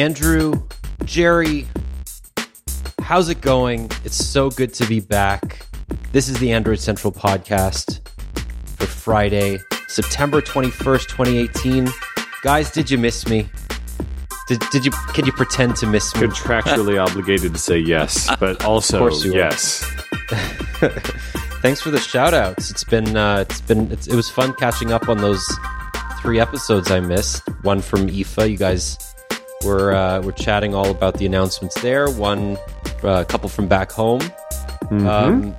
Andrew, Jerry, how's it going? It's so good to be back. This is the Android Central podcast for Friday, September 21st, 2018. Guys, did you miss me? Did, did you can you pretend to miss me? Contractually obligated to say yes, but also yes. Thanks for the shout outs. It's been uh, it's been it's, it was fun catching up on those three episodes I missed. One from IFA, you guys were uh, were chatting all about the announcements there. One uh, couple from back home. Um,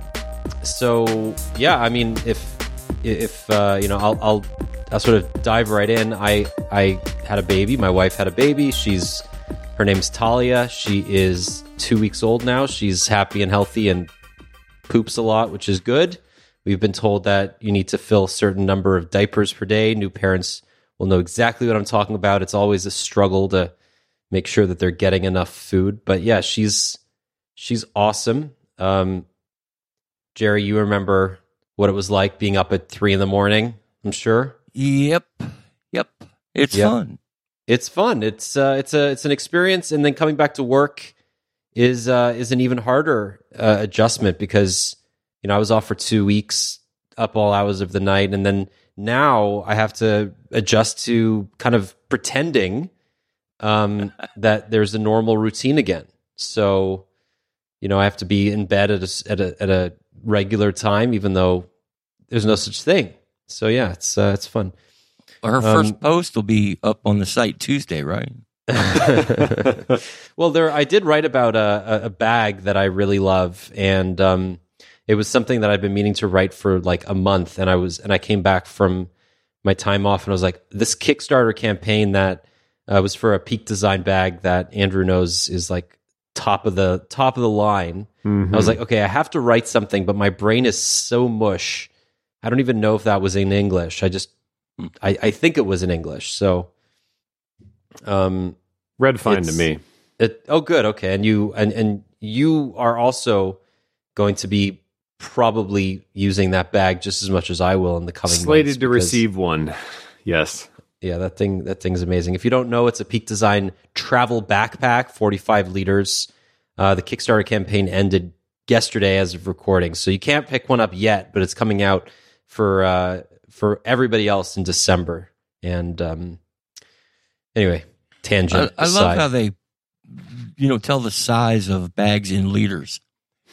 so yeah, I mean, if if uh, you know, I'll, I'll I'll sort of dive right in. I I had a baby. My wife had a baby. She's her name's Talia. She is two weeks old now. She's happy and healthy and poops a lot, which is good. We've been told that you need to fill a certain number of diapers per day. New parents will know exactly what I'm talking about. It's always a struggle to make sure that they're getting enough food. But yeah, she's she's awesome. Um, Jerry, you remember what it was like being up at three in the morning? I'm sure Yep. Yep. It's Yep. fun. it's fun. It's uh, it's a it's an experience, and then coming back to work is uh, is an even harder uh, adjustment because you know I was off for two weeks, up all hours of the night, and then now I have to adjust to kind of pretending um, that there's a normal routine again. So you know I have to be in bed at a at a at a regular time, even though there's no such thing. So yeah, it's uh, it's fun. Her Um, first post will be up on the site Tuesday, right? well, there I did write about a, a, a bag that I really love, and um, it was something that I've been meaning to write for like a month, and I was and I came back from my time off, and I was like, this Kickstarter campaign that uh, was for a peak design bag that Andrew knows is like top of the top of the line. I was like, okay, I have to write something, but my brain is so mush. I don't even know if that was in English. I just I, I think it was in English. So um Red fine to me. it, oh, good. Okay, and you and and you are also going to be probably using that bag just as much as I will in the coming Slated to receive one. Yes. Yeah, that thing that thing's amazing. If you don't know, it's a Peak Design travel backpack, forty five liters. Uh, the Kickstarter campaign ended yesterday as of recording, so you can't pick one up yet, but it's coming out for uh, for everybody else in December. And um, anyway, tangent. I love how they, you know, tell the size of bags in liters.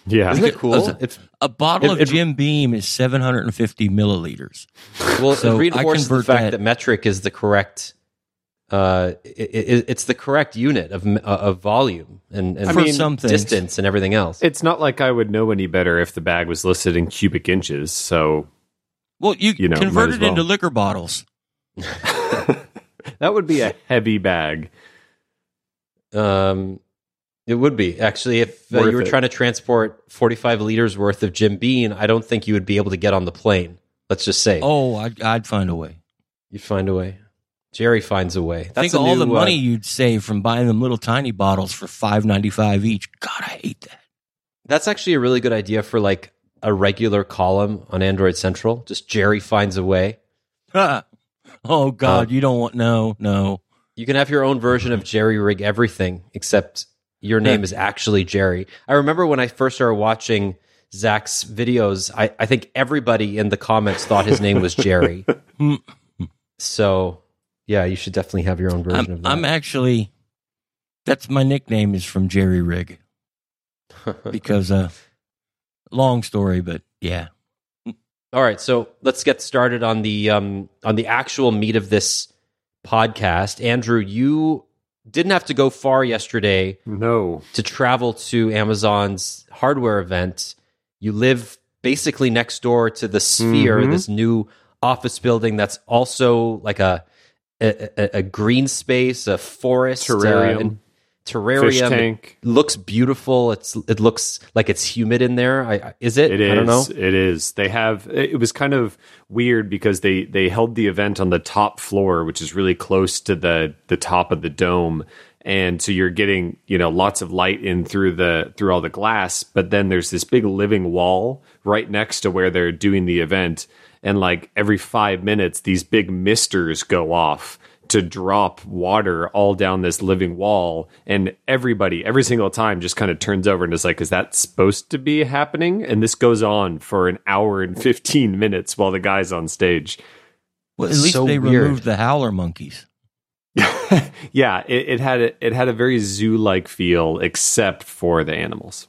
Yeah. Isn't it cool? It's A bottle It- of it- Jim Beam is 750 milliliters. Well, So it I reinforces the fact that- that, metric is the correct. Uh, it, it, it's the correct unit of uh, of volume and, and For some distance and everything else. It's not like I would know any better if the bag was listed in cubic inches. So Well, you, You know, convert might as it into liquor bottles. that would be a heavy bag. Um, it would be actually if uh, you were it. trying to transport forty five liters worth of Jim Beam. I don't think you would be able to get on the plane. Let's just say Oh, I'd, I'd find a way. you'd find a way. Jerry finds a way. That's Think a all new, the uh, money you'd save from buying them little tiny bottles for five ninety five each. God, I hate that. that's actually a really good idea for like a regular column on Android Central. Just Jerry finds a way. oh God, Uh, you don't want no, no. You can have your own version of Jerry Rig Everything, except your name is actually Jerry. I remember when I first started watching Zack's videos, I, I think everybody in the comments thought his name was Jerry. so, yeah, you should definitely have your own version I'm, of that. I'm actually that's my nickname is from Jerry Rig because uh long story, but yeah. All right, so let's get started on the um, on the actual meat of this podcast. Andrew, you didn't have to go far yesterday No. to travel to Amazon's hardware event. You live basically next door to the Sphere, Mhm. this new office building that's also like a a, a, a green space, a forest, uh, Terrarium. Fish terrarium. looks beautiful. It's it looks like it's humid in there. I, I- is it? It is. I don't know. It is. They have. It was kind of weird because they they held the event on the top floor, which is really close to the the top of the dome, and so you're getting you know lots of light in through the through all the glass. But then there's this big living wall right next to where they're doing the event, and like every five minutes, these big misters go off to drop water all down this living wall and everybody every single time just kind of turns over and is like is that supposed to be happening and this goes on for an hour and 15 minutes while the guy's on stage Well, at least So they weird. removed the howler monkeys. yeah it, it had a, it had a very zoo like feel except for the animals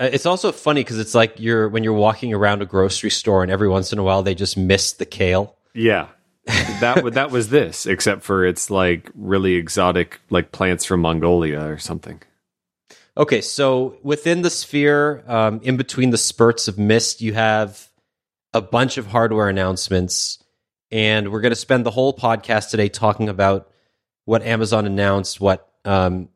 Uh, It's also funny because it's like you're when you're walking around a grocery store and every once in a while they just miss the kale. yeah that that was this except for it's like really exotic like plants from mongolia or something Okay, so within the sphere, um, in between the spurts of mist, you have a bunch of hardware announcements, and we're going to spend the whole podcast today talking about what Amazon announced. What um,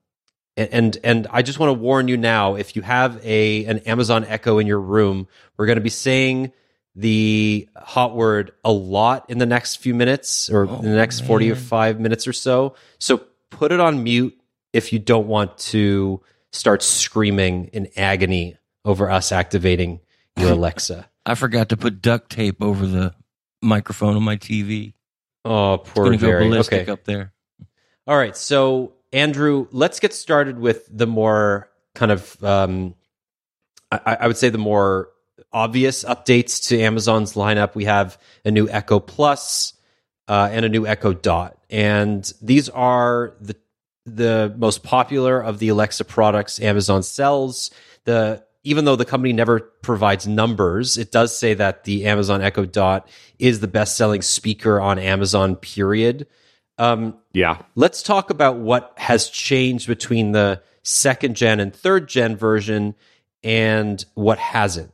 and and I just want to warn you now: if you have a an Amazon Echo in your room, we're going to be saying the hot word a lot in the next few minutes, or in the next forty or five minutes or so. So put it on mute if you don't want to start screaming in agony over us activating your Alexa. I forgot to put duct tape over the microphone on my TV. Oh, It's poor going to go Jerry. ballistic Okay. up there. All right. So, Andrew, let's get started with the more kind of, um, I, I would say, the more obvious updates to Amazon's lineup. We have a new Echo Plus uh, and a new Echo Dot, and these are the the most popular of the Alexa products Amazon sells. The even though the company never provides numbers, it does say that the Amazon Echo Dot is the best selling speaker on Amazon. Period. Um, yeah let's talk about what has changed between the second gen and third gen version and what hasn't.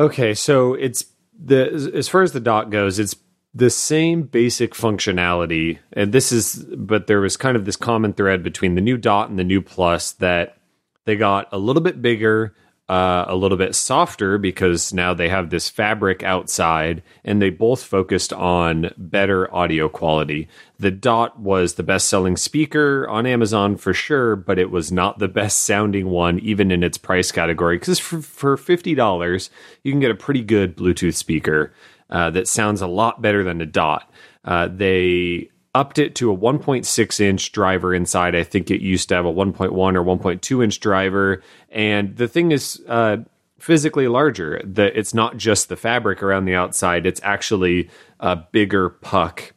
Okay, so it's the as far as the dot goes, it's the same basic functionality, and this is but there was kind of this common thread between the new dot and the new plus that they got a little bit bigger, uh, a little bit softer because now they have this fabric outside, and they both focused on better audio quality. The dot was the best selling speaker on Amazon for sure, but it was not the best sounding one, even in its price category. Because for, for $50, you can get a pretty good Bluetooth speaker uh, that sounds a lot better than the dot. Uh, they upped it to a 1.6 inch driver inside. I think it used to have a 1.1 or 1.2 inch driver. And the thing is, uh, physically larger. The, it's not just the fabric around the outside, it's actually a bigger puck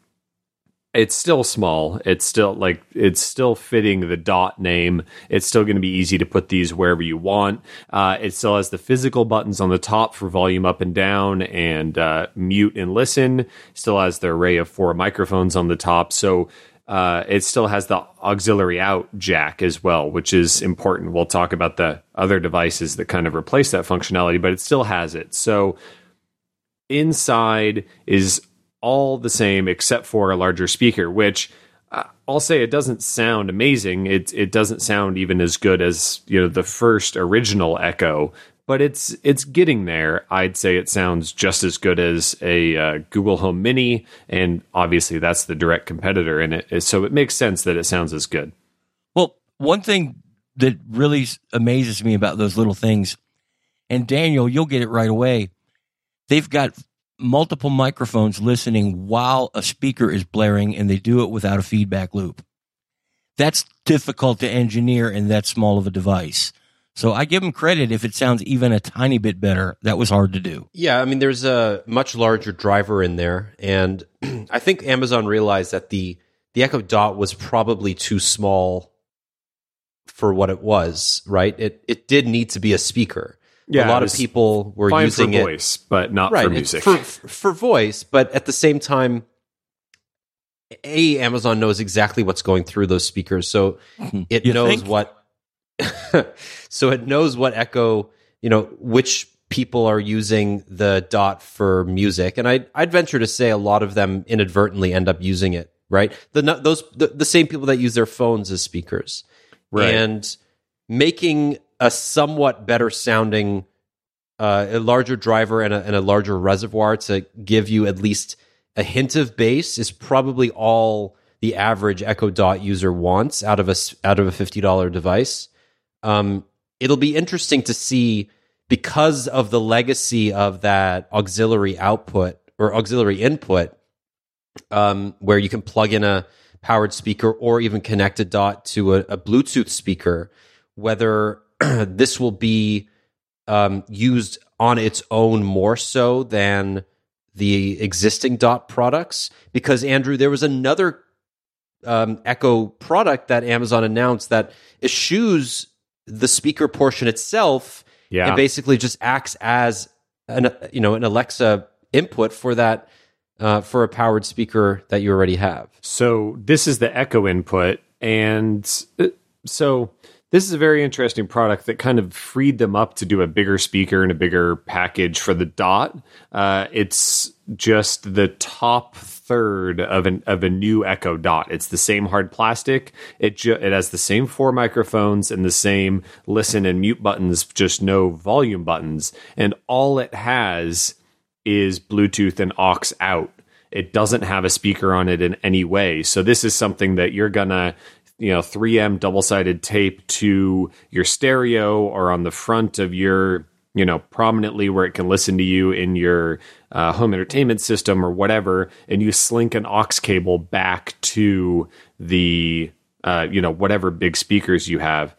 it's still small. It's still like it's still fitting the dot name. It's still going to be easy to put these wherever you want. Uh, it still has the physical buttons on the top for volume up and down and uh, mute and listen. Still has the array of four microphones on the top. So uh, it still has the auxiliary out jack as well, which is important. We'll talk about the other devices that kind of replace that functionality, but it still has it. So inside is all the same except for a larger speaker, which uh, I'll say it doesn't sound amazing. It it doesn't sound even as good as you know the first original Echo, but it's it's getting there. I'd say it sounds just as good as a uh, Google Home Mini, and obviously that's the direct competitor in it. So it makes sense that it sounds as good. Well, one thing that really amazes me about those little things, and Daniel, you'll get it right away. They've got multiple microphones listening while a speaker is blaring, and they do it without a feedback loop. That's difficult to engineer in that small of a device. So I give them credit if it sounds even a tiny bit better. That was hard to do. Yeah, I mean, there's a much larger driver in there, and I think Amazon realized that the the Echo Dot was probably too small for what it was. Right? It it did need to be a speaker. Yeah, a lot of people were Fine using for it voice, but not right for music. for for voice, but at the same time, a Amazon knows exactly what's going through those speakers, so mm-hmm. it You knows think? what. so it knows what Echo, you know, which people are using the dot for music, and I I'd venture to say a lot of them inadvertently end up using it. Right, the those the, the same people that use their phones as speakers, Right. and making a somewhat better sounding uh, a larger driver and a, and a larger reservoir to give you at least a hint of bass is probably all the average Echo Dot user wants out of a out of a fifty dollar device. Um, it'll be interesting to see because of the legacy of that auxiliary output or auxiliary input. um, where you can plug in a powered speaker or even connect a dot to a, a Bluetooth speaker. Whether this will be um, used on its own more so than the existing dot products, because Andrew, there was another um, Echo product that Amazon announced that eschews the speaker portion itself Yeah. and basically just acts as an you know an Alexa input for that uh, for a powered speaker that you already have. So this is the Echo input, and uh, so this is a very interesting product that kind of freed them up to do a bigger speaker and a bigger package for the Dot. Uh, it's just the top third of an of a new Echo Dot. It's the same hard plastic. It ju- it has the same four microphones and the same listen and mute buttons, just no volume buttons, and all it has is Bluetooth and aux out. It doesn't have a speaker on it in any way. So this is something that you're gonna, you know, 3M double-sided tape to your stereo or on the front of your, you know, prominently where it can listen to you in your uh, home entertainment system or whatever, and you slink an aux cable back to the, uh, you know, whatever big speakers you have.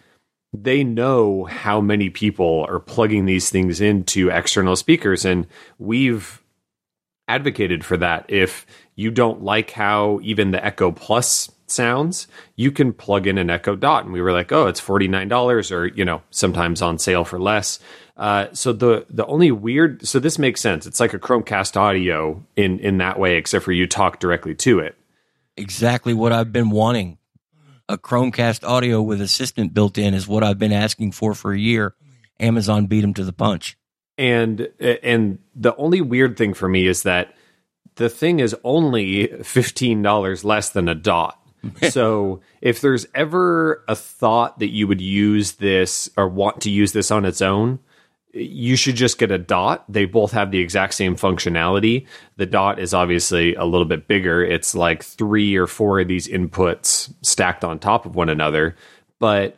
They know how many people are plugging these things into external speakers and we've advocated for that. If you don't like how even the echo plus sounds you can plug in an echo dot and we were like oh it's $49 or you know sometimes on sale for less uh, so the the only weird so this makes sense it's like a chromecast audio in in that way except for you talk directly to it Exactly what I've been wanting. A Chromecast audio with assistant built in is what I've been asking for for a year. Amazon beat them to the punch. and and the only weird thing for me is that the thing is only $15 less than a dot so if there's ever a thought that you would use this or want to use this on its own you should just get a dot. They both have the exact same functionality. The dot is obviously a little bit bigger. It's like three or four of these inputs stacked on top of one another. But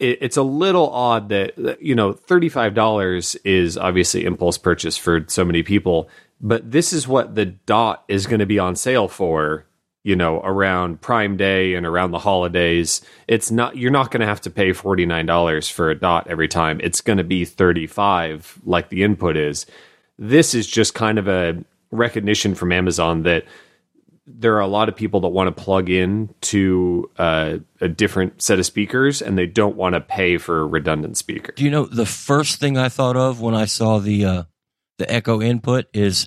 it, it's a little odd that you know $35 is obviously impulse purchase for so many people. But this is what the dot is going to be on sale for you know around prime day and around the holidays it's not you're not going to have to pay $49 for a dot every time it's going to be 35 like the input is this is just kind of a recognition from Amazon that there are a lot of people that want to plug in to uh, a different set of speakers and they don't want to pay for a redundant speaker. Do you know the first thing I thought of when I saw the uh, the Echo input is,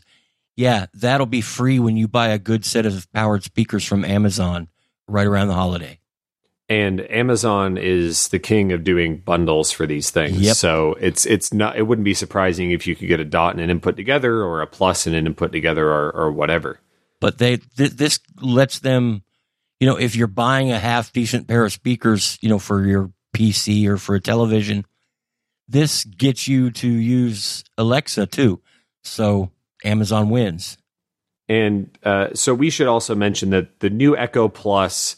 yeah, that'll be free when you buy a good set of powered speakers from Amazon right around the holiday. And Amazon is the king of doing bundles for these things. Yep. So it's it's not it wouldn't be surprising if you could get a dot and an input together or a plus and an input together or, or whatever. But they th- this lets them, you know, if you're buying a half decent pair of speakers, you know, for your PC or for a television, this gets you to use Alexa too. So Amazon wins. And uh, so we should also mention that the new Echo Plus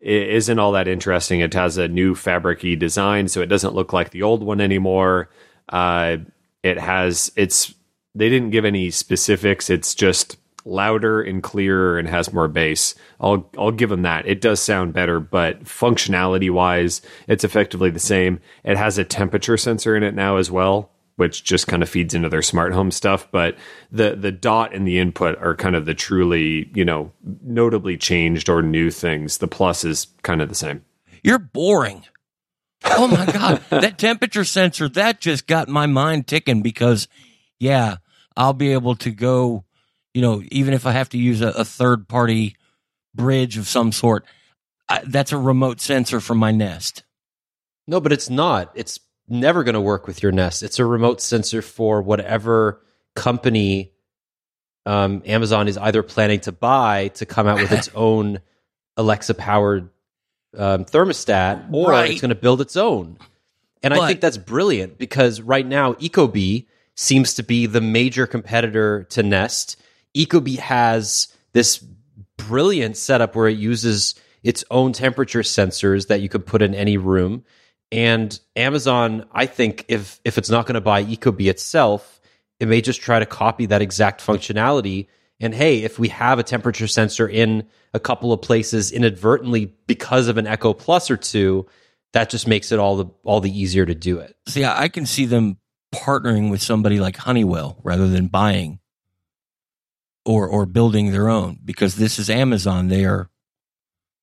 isn't all that interesting. It has a new fabricy design, so it doesn't look like the old one anymore. Uh, it has it's they didn't give any specifics. It's just louder and clearer and has more bass. I'll I'll give them that. It does sound better, but functionality wise, it's effectively the same. It has a temperature sensor in it now as well, which just kind of feeds into their smart home stuff. But the the dot and the input are kind of the truly you know notably changed or new things. The plus is kind of the same. You're boring. Oh my God. that temperature sensor, that just got my mind ticking because, yeah, I'll be able to go, you know, even if I have to use a, a third party bridge of some sort, I, that's a remote sensor from my Nest. No, but it's not. It's never going to work with your Nest. It's a remote sensor for whatever company um, Amazon is either planning to buy to come out with its own Alexa powered um, thermostat, or Right. it's going to build its own. And I think that's brilliant because right now Ecobee seems to be the major competitor to Nest. Ecobee has this brilliant setup where it uses its own temperature sensors that you could put in any room. And Amazon, I think if if it's not going to buy Ecobee itself, it may just try to copy that exact functionality And hey, if we have a temperature sensor in a couple of places inadvertently because of an Echo Plus or two, that just makes it all the all the easier to do it. See, I can see them partnering with somebody like Honeywell rather than buying or or building their own because this is Amazon. They are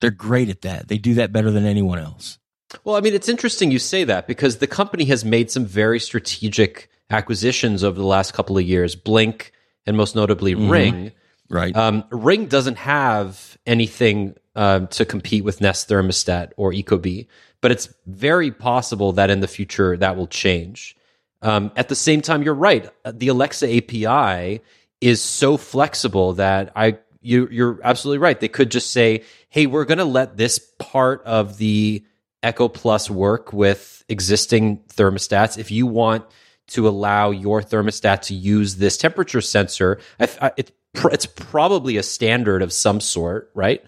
they're great at that. They do that better than anyone else. Well, I mean, it's interesting you say that because the company has made some very strategic acquisitions over the last couple of years. Blink and most notably Mhm. Ring. Right. Um, Ring doesn't have anything um, to compete with Nest Thermostat or Ecobee, but it's very possible that in the future that will change. Um, at the same time, you're right. The Alexa API is so flexible that I you you're absolutely right. They could just say, "Hey, we're going to let this part of the Echo Plus work with existing thermostats. If you want to allow your thermostat to use this temperature sensor, I, I, it, pr- it's probably a standard of some sort, right?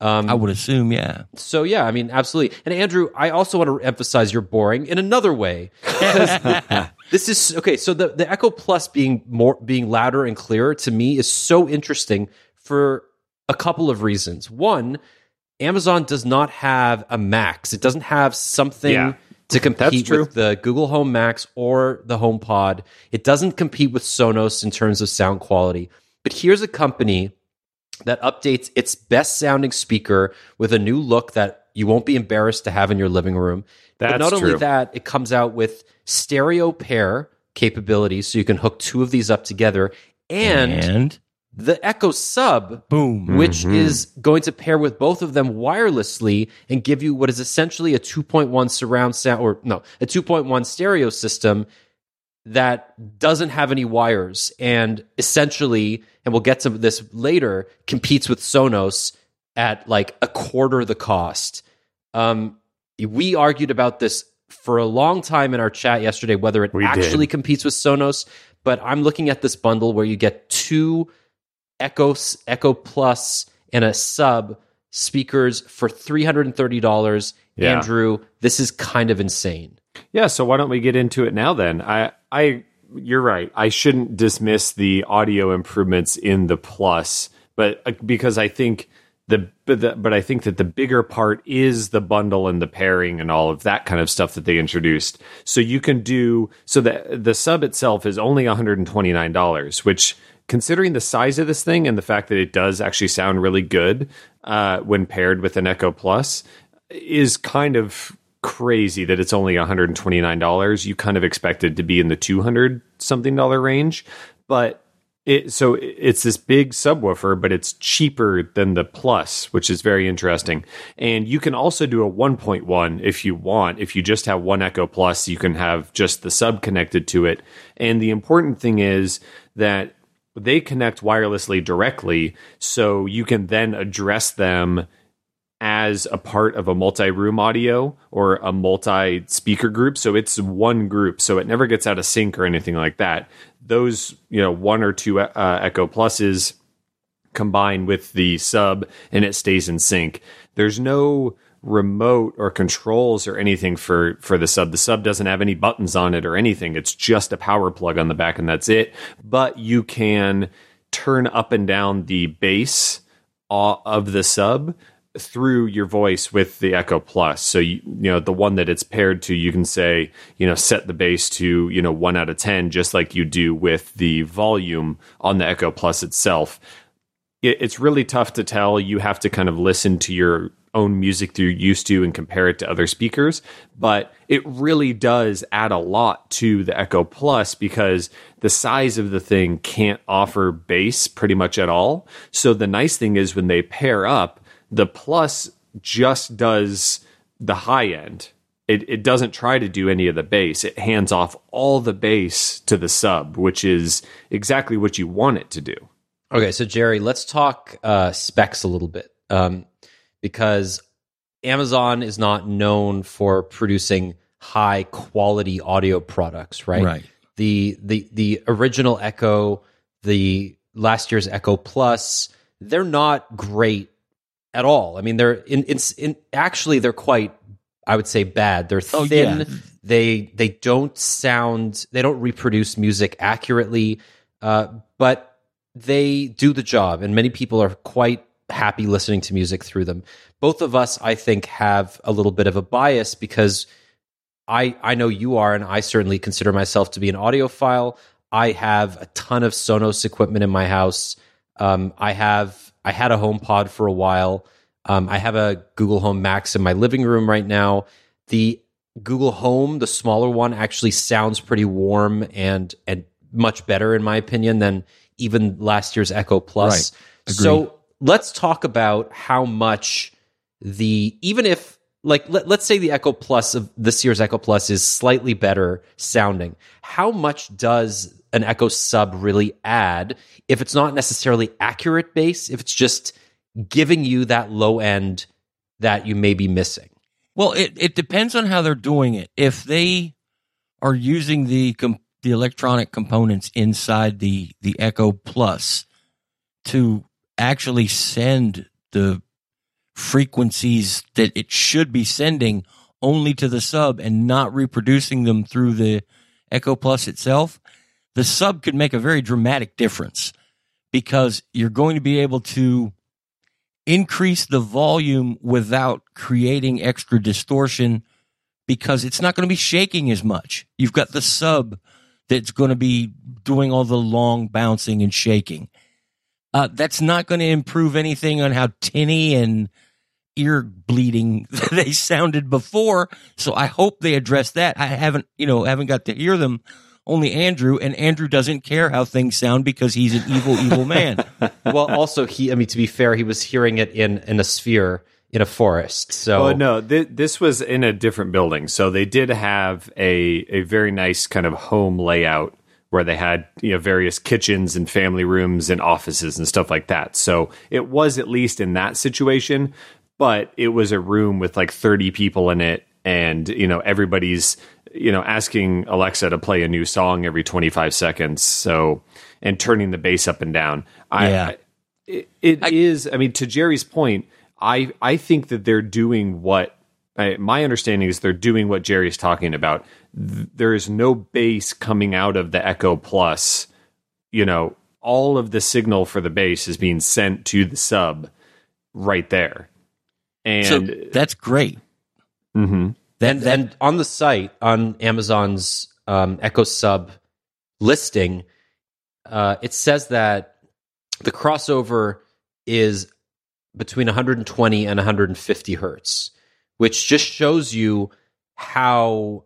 Um, I would assume, yeah. so yeah, I mean, absolutely. And Andrew, I also want to emphasize you're boring in another way. this is okay. So the, the Echo Plus being more being louder and clearer to me is so interesting for a couple of reasons. One, Amazon does not have a Max. It doesn't have something Yeah, to compete true. with the Google Home Max or the HomePod. It doesn't compete with Sonos in terms of sound quality. But here's a company that updates its best sounding speaker with a new look that you won't be embarrassed to have in your living room. That's but not only that, it comes out with stereo pair capabilities, so you can hook two of these up together, and, and the Echo Sub, boom. which Mhm. is going to pair with both of them wirelessly and give you what is essentially a 2.1 surround sound, or no, a 2.1 stereo system that doesn't have any wires and essentially, and we'll get to this later, competes with Sonos at like a quarter the cost. Um, we argued about this for a long time in our chat yesterday, whether it We did. actually competes with Sonos. But I'm looking at this bundle where you get two Echo Echo Plus and a sub speakers for three hundred and thirty dollars. Yeah. Andrew, this is kind of insane. Yeah, so why don't we get into it now then? I I you're right. I shouldn't dismiss the audio improvements in the plus, but uh, because I think the but, the but I think that the bigger part is the bundle and the pairing and all of that kind of stuff that they introduced. So you can do so the the sub itself is only $129, which considering the size of this thing and the fact that it does actually sound really good uh, when paired with an Echo Plus is kind of crazy that it's only $129. You kind of expected to be in the 200 something dollar range, but it so it's this big subwoofer, but it's cheaper than the Plus, which is very interesting. And you can also do a 1.1 if you want. If you just have one Echo Plus, you can have just the sub connected to it. And the important thing is that they connect wirelessly directly, so you can then address them as a part of a multi-room audio or a multi-speaker group. So it's one group so it never gets out of sync or anything like that. Those you know one or two uh, echo pluses combine with the sub and it stays in sync. There's no remote or controls or anything for for the sub the sub doesn't have any buttons on it or anything it's just a power plug on the back and that's it but you can turn up and down the bass of the sub through your voice with the Echo Plus. So you, you know the one that it's paired to, you can say you know set the bass to you know one out of ten, just like you do with the volume on the Echo Plus itself. It, it's really tough to tell. You have to kind of listen to your own music that you're used to and compare it to other speakers. But it really does add a lot to the Echo Plus because the size of the thing can't offer bass pretty much at all. So the nice thing is when they pair up, the Plus just does the high end. It, it doesn't try to do any of the bass. It hands off all the bass to the sub, which is exactly what you want it to do. Okay, so Jerry, let's talk uh, specs a little bit um, because Amazon is not known for producing high quality audio products, right? Right. The the the original Echo, the last year's Echo Plus, they're not great at all. I mean, they're in in, in actually they're quite I would say bad. They're Oh, thin. yeah. They they don't sound they don't reproduce music accurately. Uh, but they do the job, and many people are quite happy listening to music through them. Both of us, I think, have a little bit of a bias because I I know you are, and I certainly consider myself to be an audiophile. I have a ton of Sonos equipment in my house. Um, I have I had a HomePod for a while. Um, I have a Google Home Max in my living room right now. The Google Home, the smaller one, actually sounds pretty warm and and much better in my opinion than even last year's Echo Plus. Right. So let's talk about how much the even if like let, let's say the Echo Plus of this year's Echo Plus is slightly better sounding. How much does an Echo sub really add if it's not necessarily accurate bass, if it's just giving you that low end that you may be missing? Well, it, it depends on how they're doing it. If they are using the com- the electronic components inside the the Echo Plus to actually send the frequencies that it should be sending only to the sub and not reproducing them through the Echo Plus itself, the sub could make a very dramatic difference because you're going to be able to increase the volume without creating extra distortion because it's not going to be shaking as much. You've got the sub that's going to be doing all the long bouncing and shaking. Uh, that's not going to improve anything on how tinny and ear bleeding they sounded before. So I hope they address that. I haven't, you know, haven't got to hear them. Only Andrew, and Andrew doesn't care how things sound because he's an evil, evil man. well, also he. I mean, to be fair, he was hearing it in in a sphere in a forest. So oh no, th- this was in a different building. So they did have a a very nice kind of home layout where they had you know various kitchens and family rooms and offices and stuff like that. So it was at least in that situation, but it was a room with like 30 people in it and you know everybody's you know asking Alexa to play a new song every 25 seconds. So and turning the bass up and down. I, Yeah. I it, it I- is, I mean to Jerry's point, I I think that they're doing what I, my understanding is they're doing what Jerry's talking about. Th- There is no bass coming out of the Echo Plus. You know, all of the signal for the bass is being sent to the sub right there. And so that's great. Mhm. That, and, that- and on the site on Amazon's um, Echo Sub listing, uh, it says that the crossover is between 120 and 150 hertz, which just shows you how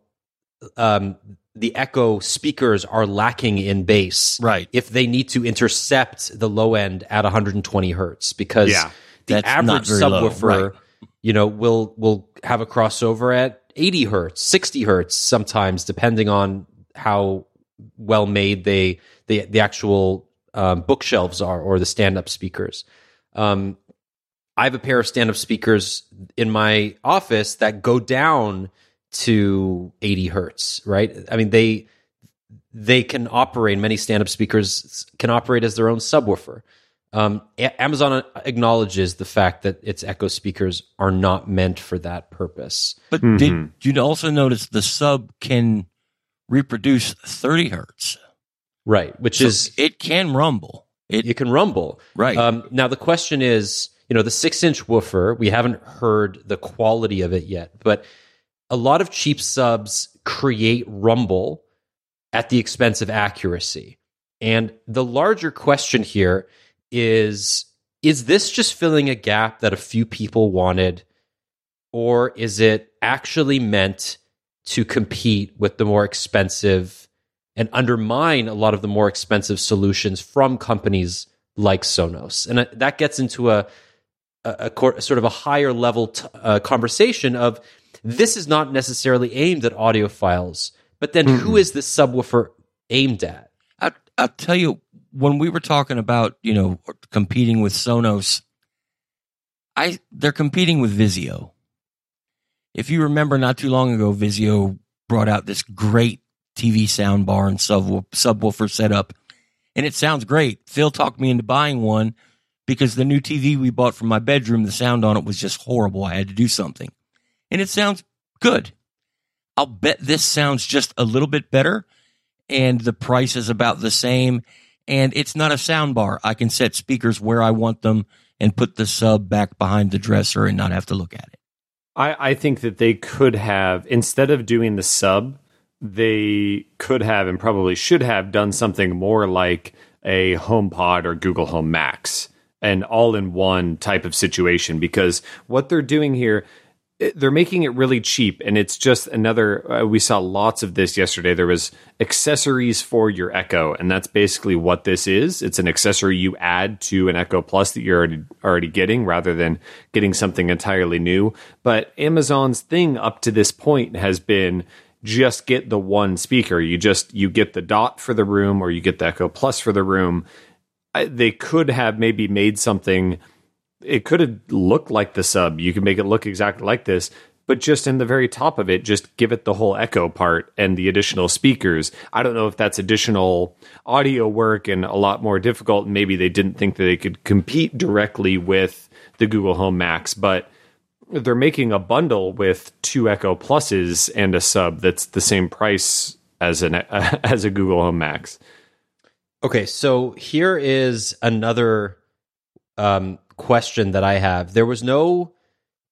um, the Echo speakers are lacking in bass. Right. If they need to intercept the low end at 120 hertz, because Yeah. the average low, subwoofer, right. you know, will will have a crossover at 80 hertz, 60 hertz sometimes, depending on how well made they the the actual um, bookshelves are or the stand up speakers. Um, I have a pair of stand up speakers in my office that go down to 80 hertz. Right? I mean they they can operate. Many stand up speakers can operate as their own subwoofer. Um, A- Amazon acknowledges the fact that its Echo speakers are not meant for that purpose. But Mhm. did you also notice the sub can reproduce 30 hertz? Right, which So is it can rumble. It it can rumble. right. Um, now the question is, you know, the six-inch woofer. We haven't heard the quality of it yet, but a lot of cheap subs create rumble at the expense of accuracy. And the larger question here is: Is this just filling a gap that a few people wanted, or is it actually meant to compete with the more expensive and undermine a lot of the more expensive solutions from companies like Sonos. And uh, that gets into a, a, a sort of a higher level t- uh, conversation of this is not necessarily aimed at audiophiles, but then who hmm. is this subwoofer aimed at? I, I'll tell you, when we were talking about, you know, competing with Sonos, I they're competing with Vizio. If you remember not too long ago, Vizio brought out this great TV sound bar and subwoo- subwoofer setup, and it sounds great. Phil talked me into buying one because the new TV we bought from my bedroom, the sound on it was just horrible. I had to do something. And it sounds good. I'll bet this sounds just a little bit better and the price is about the same and it's not a sound bar. I can set speakers where I want them and put the sub back behind the dresser and not have to look at it. I, I think that they could have instead of doing the sub, they could have and probably should have done something more like a HomePod or Google Home Max, an all-in-one type of situation. Because what they're doing here, they're making it really cheap, and it's just another. Uh, we saw lots of this yesterday. There was accessories for your Echo, and that's basically what this is. It's an accessory you add to an Echo Plus that you're already already getting, rather than getting something entirely new. But Amazon's thing up to this point has been just get the one speaker. You just you get the dot for the room, or you get the Echo Plus for the room. I, they could have maybe made something. It could have looked like the sub. You could make it look exactly like this, but just in the very top of it, just give it the whole echo part and the additional speakers. I don't know if that's additional audio work and a lot more difficult. Maybe they didn't think that they could compete directly with the Google Home Max, but they're making a bundle with two Echo Pluses and a sub that's the same price as an as a Google Home Max. Okay, so here is another um, question that I have. There was no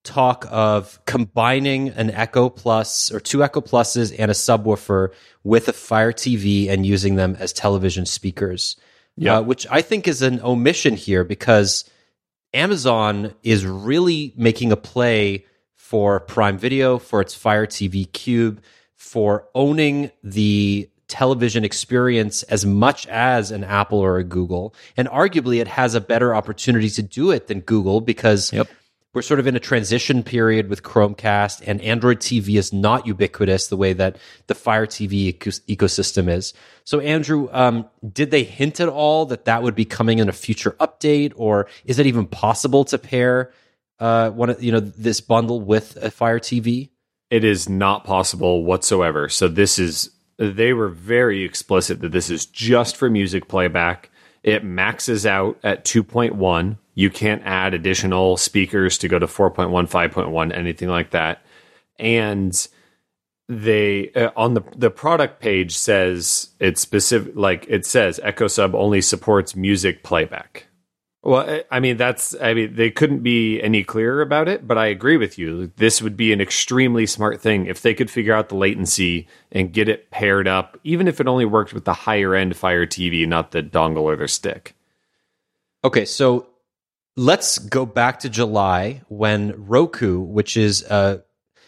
talk of combining an Echo Plus or two Echo Pluses and a subwoofer with a Fire TV and using them as television speakers, Yeah. uh, which I think is an omission here because Amazon is really making a play for Prime Video, for its Fire TV Cube, for owning the television experience as much as an Apple or a Google. And arguably, it has a better opportunity to do it than Google because Yep. we're sort of in a transition period with Chromecast, and Android TV is not ubiquitous the way that the Fire TV ecos- ecosystem is. So, Andrew, um, did they hint at all that that would be coming in a future update, or is it even possible to pair uh, one, of- you know, this bundle with a Fire TV? It is not possible whatsoever. So this is they were very explicit that this is just for music playback. It maxes out at 2.1. You can't add additional speakers to go to 4.1, 5.1, anything like that. And they uh, on the the product page says it's specific like it says Echo Sub only supports music playback. Well, I- mean that's I mean they couldn't be any clearer about it, but I agree with you. This would be an extremely smart thing if they could figure out the latency and get it paired up, even if it only worked with the higher end Fire TV, not the dongle or the stick. Okay, so let's go back to July when Roku, which is a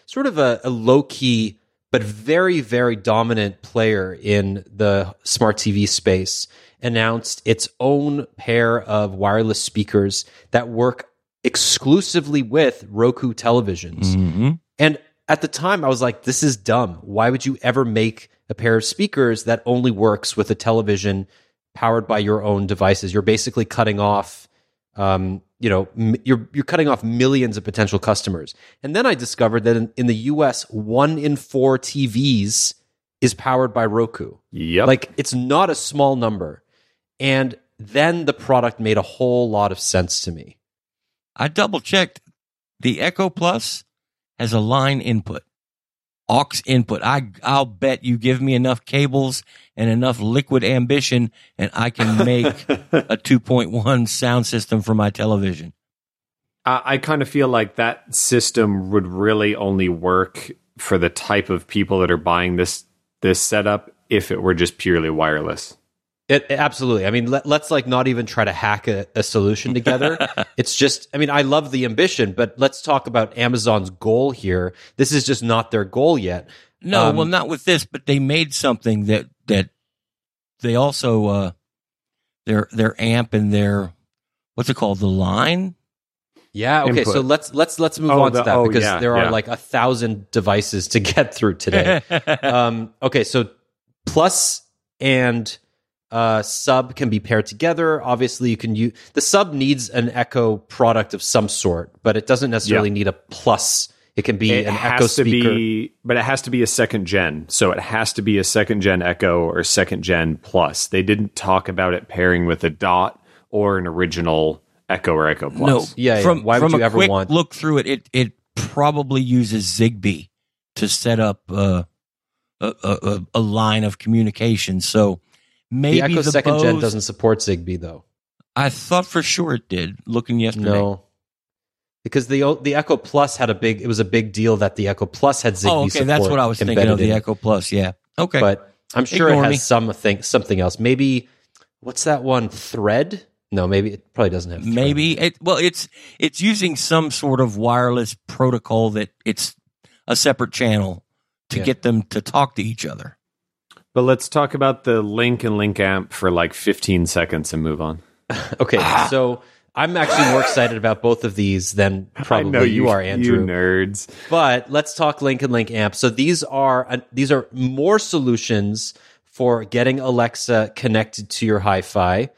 sort of a, a low key but very, very dominant player in the smart TV space, announced its own pair of wireless speakers that work exclusively with Roku televisions. Mm-hmm. And at the time, I was like, this is dumb. Why would you ever make a pair of speakers that only works with a television powered by your own devices? You're basically cutting off, um, you know, m- you're, you're cutting off millions of potential customers. And then I discovered that in, in the US, one in four TVs is powered by Roku. Yep. Like it's not a small number. And then the product made a whole lot of sense to me. I double checked. The Echo Plus has a line input, aux input. I I'll bet you give me enough cables and enough liquid ambition, and I can make a 2.1 sound system for my television. I, I kind of feel like that system would really only work for the type of people that are buying this this setup if it were just purely wireless. It, it- absolutely. I mean, let, let's like not even try to hack a, a solution together. it's just, I mean, I love the ambition, but let's talk about Amazon's goal here. This is just not their goal yet. No, Um, well, not with this, but they made something that that they also uh their their amp and their what's it called the line. Yeah. Okay. Input. So let's let's let's move Oh, on the- to that oh, because yeah, there are yeah. like a thousand devices to get through today. um, okay. So plus and uh, sub can be paired together. Obviously, you can use the sub needs an Echo product of some sort, but it doesn't necessarily need a plus. It can be It an has Echo to speaker. be, but it has to be a second gen. So it has to be a second gen Echo or second gen Plus. They didn't talk about it pairing with a Dot or an original Echo or Echo Plus. No, Yeah, yeah. From, Why would you a ever quick want- look through it? It it probably uses Zigbee to set up uh, a, a a- a line of communication. So Maybe the Echo the second gen doesn't support Zigbee though. I thought for sure it did. Looking yesterday. No, because the the Echo Plus had a big. It was a big deal that the Echo Plus had Zigbee oh, okay. That's what I was thinking of. The. Echo Plus. Yeah. Okay. But I'm sure Ignore it has me. some thing, something else. Maybe what's that one? Thread? No, maybe it probably doesn't have. Thread. Maybe it. Well, it's it's using some sort of wireless protocol that it's a separate channel to Yeah. get them to talk to each other. But let's talk about the link and link amp for like 15 seconds and move on. Okay, so I'm actually more excited about both of these than probably know you, are, Andrew. You nerds. But let's talk Link and Link Amp. So these are uh, these are more solutions for getting Alexa connected to your hi-fi.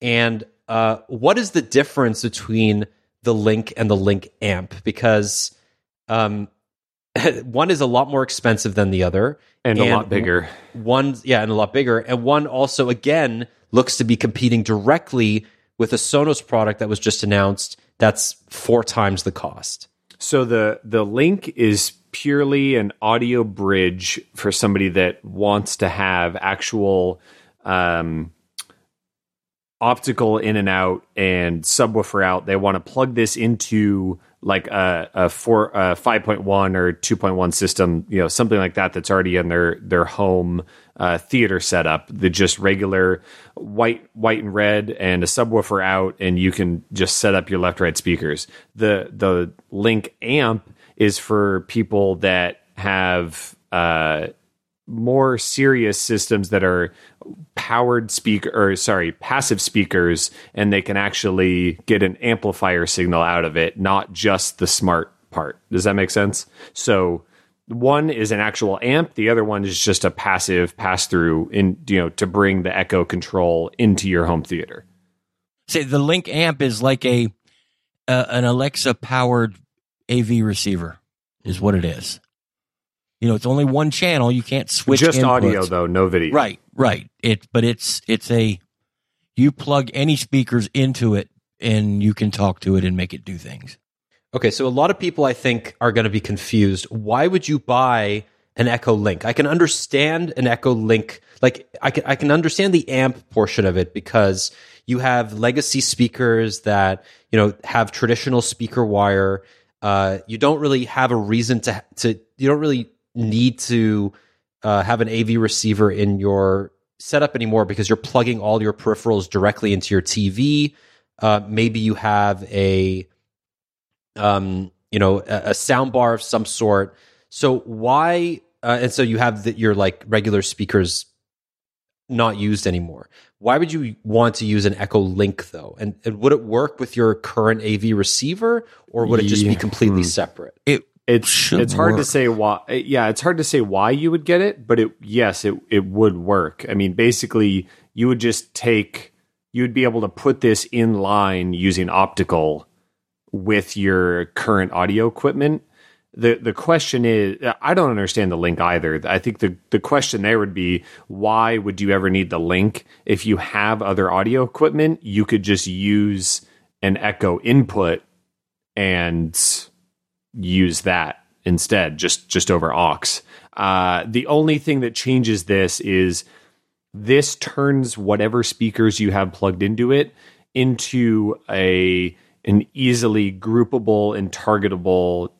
And uh, what is the difference between the Link and the Link Amp? Because um, one is a lot more expensive than the other, And, a lot bigger. one yeah and a lot bigger and one also again looks to be competing directly with a sonos product that was just announced that's four times the cost So the the link is purely an audio bridge for somebody that wants to have actual um, optical in and out and subwoofer out. They want to plug this into like a, a four a five point one or two point one system, you know, something like that that's already in their their home uh, theater setup. The just regular white white and red and a subwoofer out, and you can just set up your left right speakers. The the link amp is for people that have uh, more serious systems that are powered speaker or sorry passive speakers and they can actually get an amplifier signal out of it not just the smart part. Does that make sense? So one is an actual amp the other one is just a passive pass through in you know to bring the echo control into your home theater. Say the Link amp is like a uh, an Alexa powered AV receiver, is what it is. You know, it's only one channel. You can't switch. just audio though no video Right, right. It, but it's it's a you plug any speakers into it and you can talk to it and make it do things. okay so a lot of people i think are going to be confused why would you buy an echo link i can understand an echo link like i can i can understand the amp portion of it because you have legacy speakers that you know have traditional speaker wire uh, you don't really have a reason to to you don't really need to uh, have an AV receiver in your setup anymore because you're plugging all your peripherals directly into your TV. Uh, maybe you have a um, you know a, a sound bar of some sort. So why? Uh, and so you have the, your like regular speakers not used anymore. Why would you want to use an Echo Link though? And, and would it work with your current AV receiver, or would it just be completely Hmm. separate? It it's should it's hard to say why yeah it's hard to say why you would get it but it yes it it would work. I mean basically you would just take you would be able to put this in line using optical with your current audio equipment. The the question is i don't understand the link either. I think the the question there would be why would you ever need the link? If you have other audio equipment you could just use an echo input and use that instead, just just over aux. Uh, the only thing that changes this is this turns whatever speakers you have plugged into it into a an easily groupable and targetable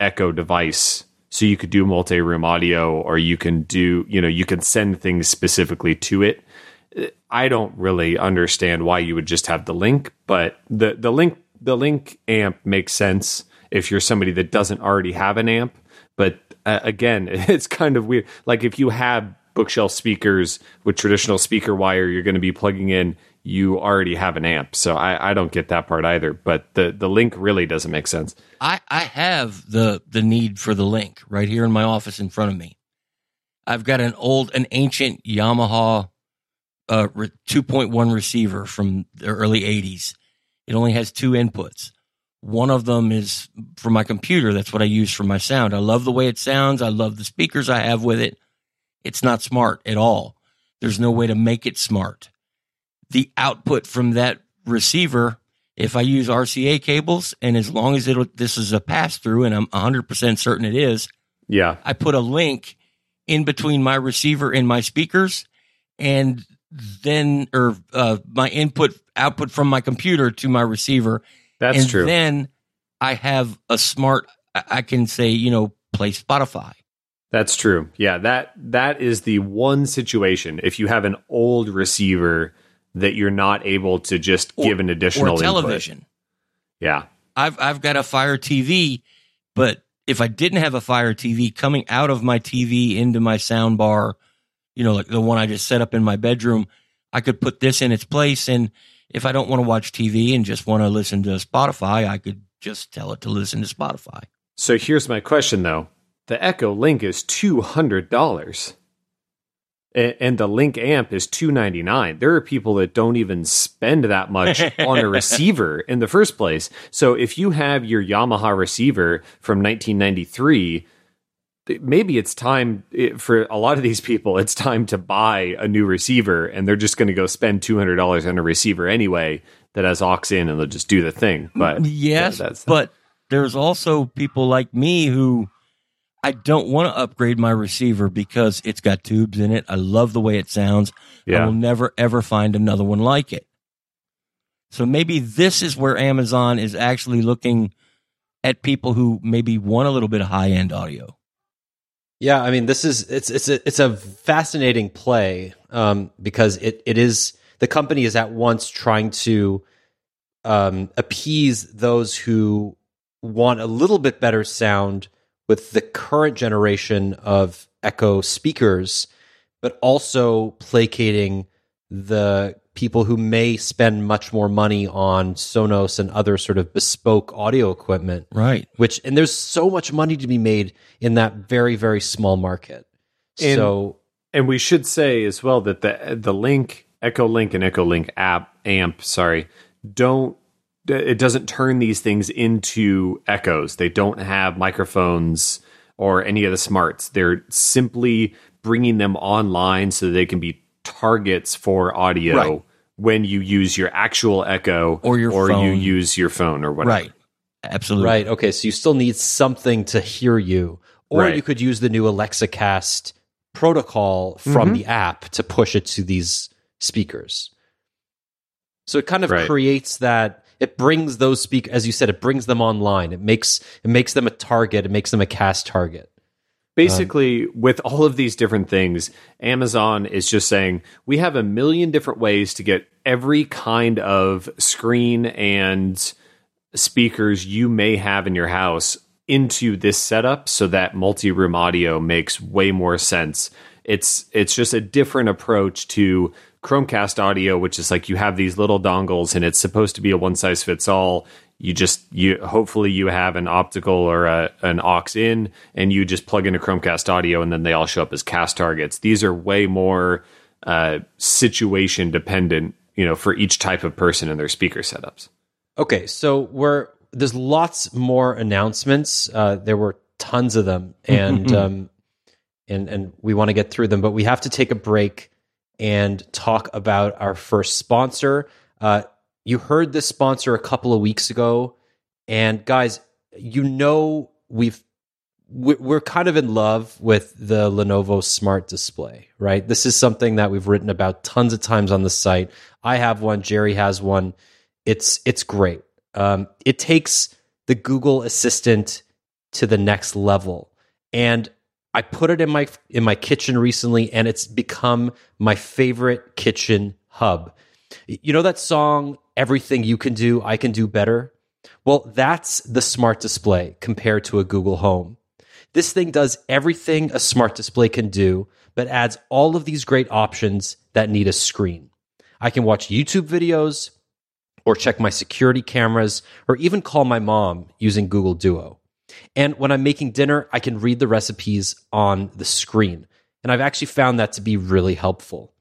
echo device. So you could do multi-room audio or you can do you know you can send things specifically to it. I don't really understand why you would just have the link but the the link the link amp makes sense if you're somebody that doesn't already have an amp but uh, again it's kind of weird like if you have bookshelf speakers with traditional speaker wire you're going to be plugging in you already have an amp so I, I don't get that part either but the the link really doesn't make sense I, I have the the need for the link right here in my office in front of me. I've got an old, an ancient Yamaha uh, 2.1 receiver from the early 80s. It only has two inputs. One of them is for my computer. That's what I use for my sound. I love the way it sounds. I love the speakers I have with it. It's not smart at all. There's no way to make it smart. The output from that receiver if I use RCA cables and as long as it this is a pass through and I'm 100% certain it is, yeah I put a link in between my receiver and my speakers and then or uh, my input output from my computer to my receiver. That's and true. Then I have a smart. I can say, you know, play Spotify. That's true. Yeah, that that is the one situation if you have an old receiver that you're not able to just Or- give an additional or input. television. Yeah. I've I've got a Fire TV, but if I didn't have a Fire TV coming out of my TV into my sound bar, you know, like the one I just set up in my bedroom, I could put this in its place. And if I don't want to watch TV and just want to listen to Spotify, I could just tell it to listen to Spotify. So here's my question though. The Echo Link is $200. And the Link amp is two ninety nine. There are people that don't even spend that much on a receiver in the first place. So if you have your Yamaha receiver from 1993, th- maybe it's time for a lot of these people. It's time to buy a new receiver, and they're just going to go spend two hundred dollars on a receiver anyway that has aux in, and they'll just do the thing. But mm, Yes, yeah, that's but there's also people like me who I don't want to upgrade my receiver because it's got tubes in it. I love the way it sounds. I will never ever find another one like it. So maybe this is where Amazon is actually looking at people who maybe want a little bit of high end audio. Yeah, I mean, this is it's it's a it's a fascinating play um, because it it is the company is at once trying to um, appease those who want a little bit better sound with the current generation of Echo speakers, but also placating the people who may spend much more money on Sonos and other sort of bespoke audio equipment Right. which and there's so much money to be made in that very very small market And- so And we should say as well that the the Link Echo Link and Echo Link app amp, sorry, don't it doesn't turn these things into echoes. They don't have microphones or any of the smarts. They're simply bringing them online so they can be targets for audio Right. when you use your actual Echo Or your or you use your phone or whatever. Right. Absolutely. right okay so you still need something to hear you or Right. you could use the new alexa cast protocol from mm-hmm. the app to push it to these speakers so it kind of Right. creates that it brings those speak as you said it brings them online it makes it makes them a target it makes them a cast target Um, Basically, with all of these different things, Amazon is just saying we have a million different ways to get every kind of screen and speakers you may have in your house into this setup so that multi-room audio makes way more sense. It's it's just a different approach to Chromecast audio, which is like you have these little dongles and it's supposed to be a one size fits all. You just you hopefully you have an optical or a, an aux in and you just plug in a Chromecast audio and then they all show up as cast targets. These are way more uh, situation dependent, you know, for each type of person and their speaker setups. Okay, so we're there's lots more announcements. Uh, there were tons of them, and um, and and we want to get through them, but we have to take a break and talk about our first sponsor. Uh, you heard this sponsor a couple of weeks ago, and guys, you know we've we- we're kind of in love with the Lenovo Smart Display, right? This is something that we've written about tons of times on the site. I have one, Jerry has one. It's it's great. Um, it takes the Google Assistant to the next level, and I put it in my in my kitchen recently, and it's become my favorite kitchen hub. You know that song, "Everything You Can Do, I Can Do Better." Well, that's the smart display compared to a Google Home. This thing does everything a smart display can do, but adds all of these great options that need a screen. I can watch YouTube videos or check my security cameras or even call my mom using Google Duo. And when I'm making dinner, I can read the recipes on the screen. And I've actually found that to be really helpful.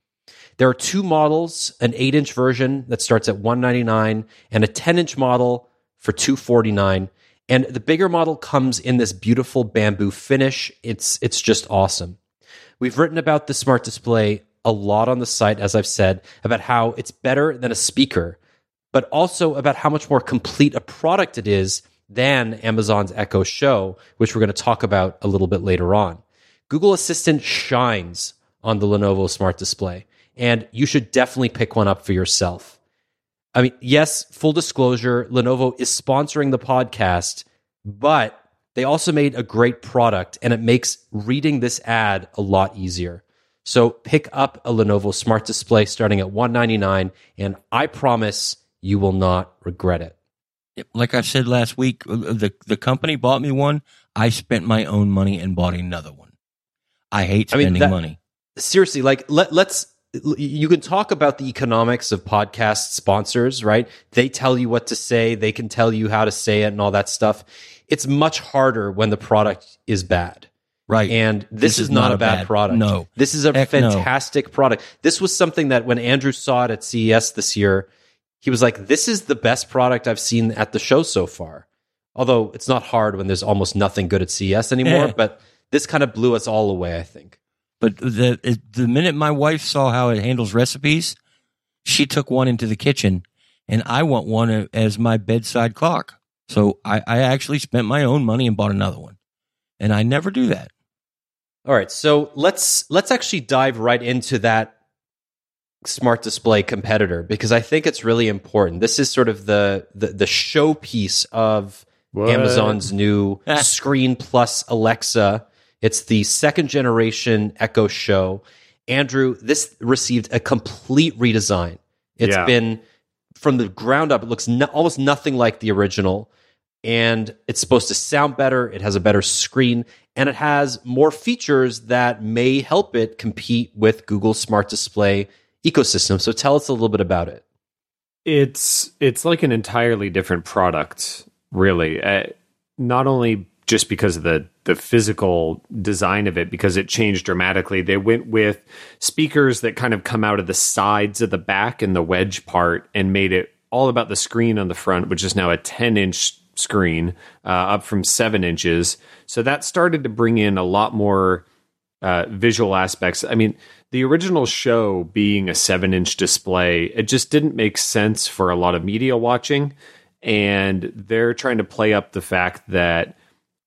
There are two models, an 8-inch version that starts at 199 and a 10-inch model for 249 and the bigger model comes in this beautiful bamboo finish. It's it's just awesome. We've written about the smart display a lot on the site as I've said about how it's better than a speaker, but also about how much more complete a product it is than Amazon's Echo Show, which we're going to talk about a little bit later on. Google Assistant shines on the Lenovo Smart Display. And you should definitely pick one up for yourself. I mean, yes, full disclosure, Lenovo is sponsoring the podcast, but they also made a great product and it makes reading this ad a lot easier. So pick up a Lenovo Smart Display starting at 199 and I promise you will not regret it. Like I said last week, uh, the the company bought me one. I spent my own money and bought another one. I hate I mean, spending that- money. seriously like let, let's you can talk about the economics of podcast sponsors right they tell you what to say they can tell you how to say it and all that stuff it's much harder when the product is bad Right. and this, is, not, a bad, product No. this is a Heck no. fantastic product this was something that when andrew saw it at ces this year he was like this is the best product i've seen at the show so far although it's not hard when there's almost nothing good at ces anymore Yeah. but this kind of blew us all away i think But the the minute my wife saw how it handles recipes, she took one into the kitchen, and I want one as my bedside clock. So I, I actually spent my own money and bought another one, and I never do that. All right, so let's let's actually dive right into that smart display competitor because I think it's really important. This is sort of the the, the showpiece of What? Amazon's new. Screen Plus Alexa. It's the second generation Echo Show. Andrew, this received a complete redesign. It's Yeah. been from the ground up. It looks no, almost nothing like the original, and it's supposed to sound better. It has a better screen, and it has more features that may help it compete with Google's Smart Display ecosystem. So, tell us a little bit about it. It's it's like an entirely different product, really. Uh, not only just because of the the physical design of it, because it changed dramatically. They went with speakers that kind of come out of the sides of the back and the wedge part, and made it all about the screen on the front, which is now a ten inch screen, uh, up from seven inches. So that started to bring in a lot more uh, visual aspects. I mean, the original show being a seven inch display, it just didn't make sense for a lot of media watching. And they're trying to play up the fact that,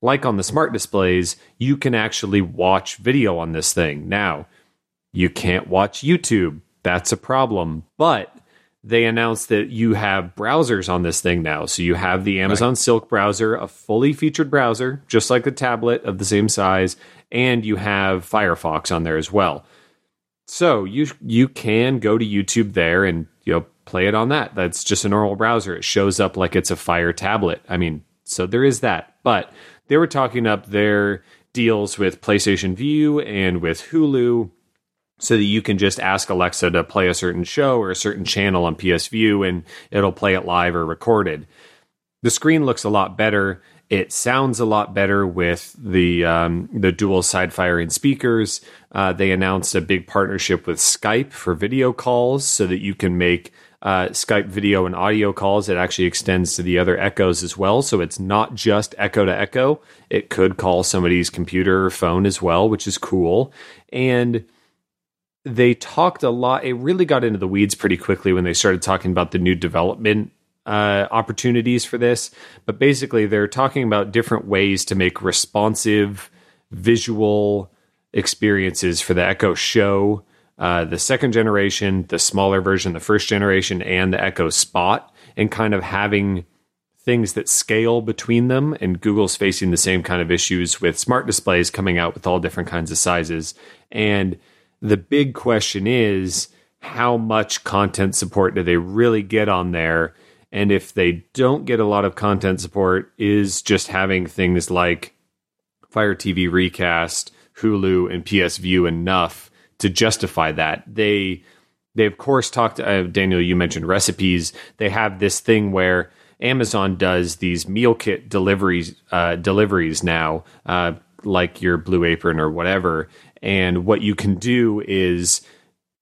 like on the smart displays, you can actually watch video on this thing. Now, you can't watch YouTube. That's a problem. But they announced that you have browsers on this thing now. So you have the Amazon Silk browser, a fully featured browser, just like the tablet of the same size, and you have Firefox on there as well. So you you can go to YouTube there and you know play it on that. That's just a normal browser. It shows up like it's a Fire tablet. I mean, so there is that. But they were talking up their deals with PlayStation Vue and with Hulu so that you can just ask Alexa to play a certain show or a certain channel on PS Vue and it'll play it live or recorded. The screen looks a lot better. It sounds a lot better with the um, the dual side firing speakers. Uh, they announced a big partnership with Skype for video calls, so that you can make uh, Skype video and audio calls. It actually extends to the other Echoes as well, so it's not just Echo to Echo. It could call somebody's computer or phone as well, which is cool. And they talked a lot. It really got into the weeds pretty quickly when they started talking about the new development uh, opportunities for this. But basically, they're talking about different ways to make responsive visual experiences for the Echo Show, uh, the second generation, the smaller version, the first generation, and the Echo Spot, and kind of having things that scale between them. And Google's facing the same kind of issues with smart displays coming out with all different kinds of sizes. And the big question is how much content support do they really get on there? And if they don't get a lot of content support, is just having things like Fire TV Recast, Hulu, and PS Vue enough to justify that? They they of course talked. Uh, Daniel, you mentioned recipes. They have this thing where Amazon does these meal kit deliveries uh, deliveries now, uh, like your Blue Apron or whatever. And what you can do is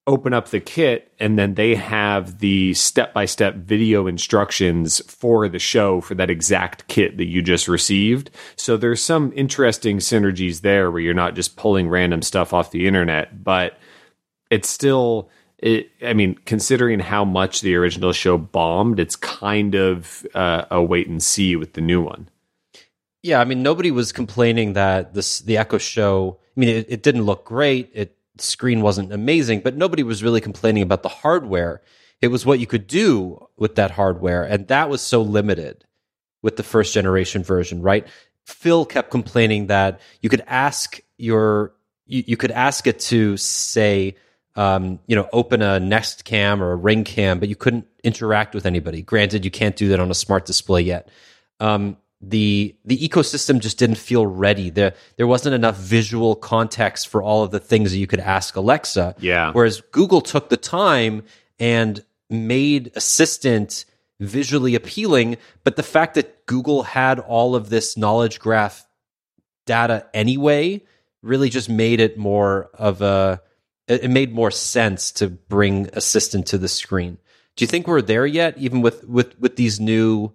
open up the kit and then they have the step-by-step video instructions for the show for that exact kit that you just received so there's some interesting synergies there where you're not just pulling random stuff off the internet but it's still it, I mean, considering how much the original show bombed, it's kind of uh, a wait and see with the new one. Yeah, I mean, nobody was complaining that this the Echo Show. I mean, it, it didn't look great. It screen wasn't amazing, but nobody was really complaining about the hardware. It was what you could do with that hardware, and that was so limited with the first generation version, right? Phil kept complaining that you could ask your you, you could ask it to say um, you know open a Nest Cam or a Ring Cam, but you couldn't interact with anybody. Granted, you can't do that on a smart display yet. Um, the the ecosystem just didn't feel ready. There there wasn't enough visual context for all of the things that you could ask Alexa. Yeah. Whereas Google took the time and made Assistant visually appealing, but the fact that Google had all of this knowledge graph data anyway really just made it more of a it made more sense to bring assistant to the screen. Do you think we're there yet even with with with these new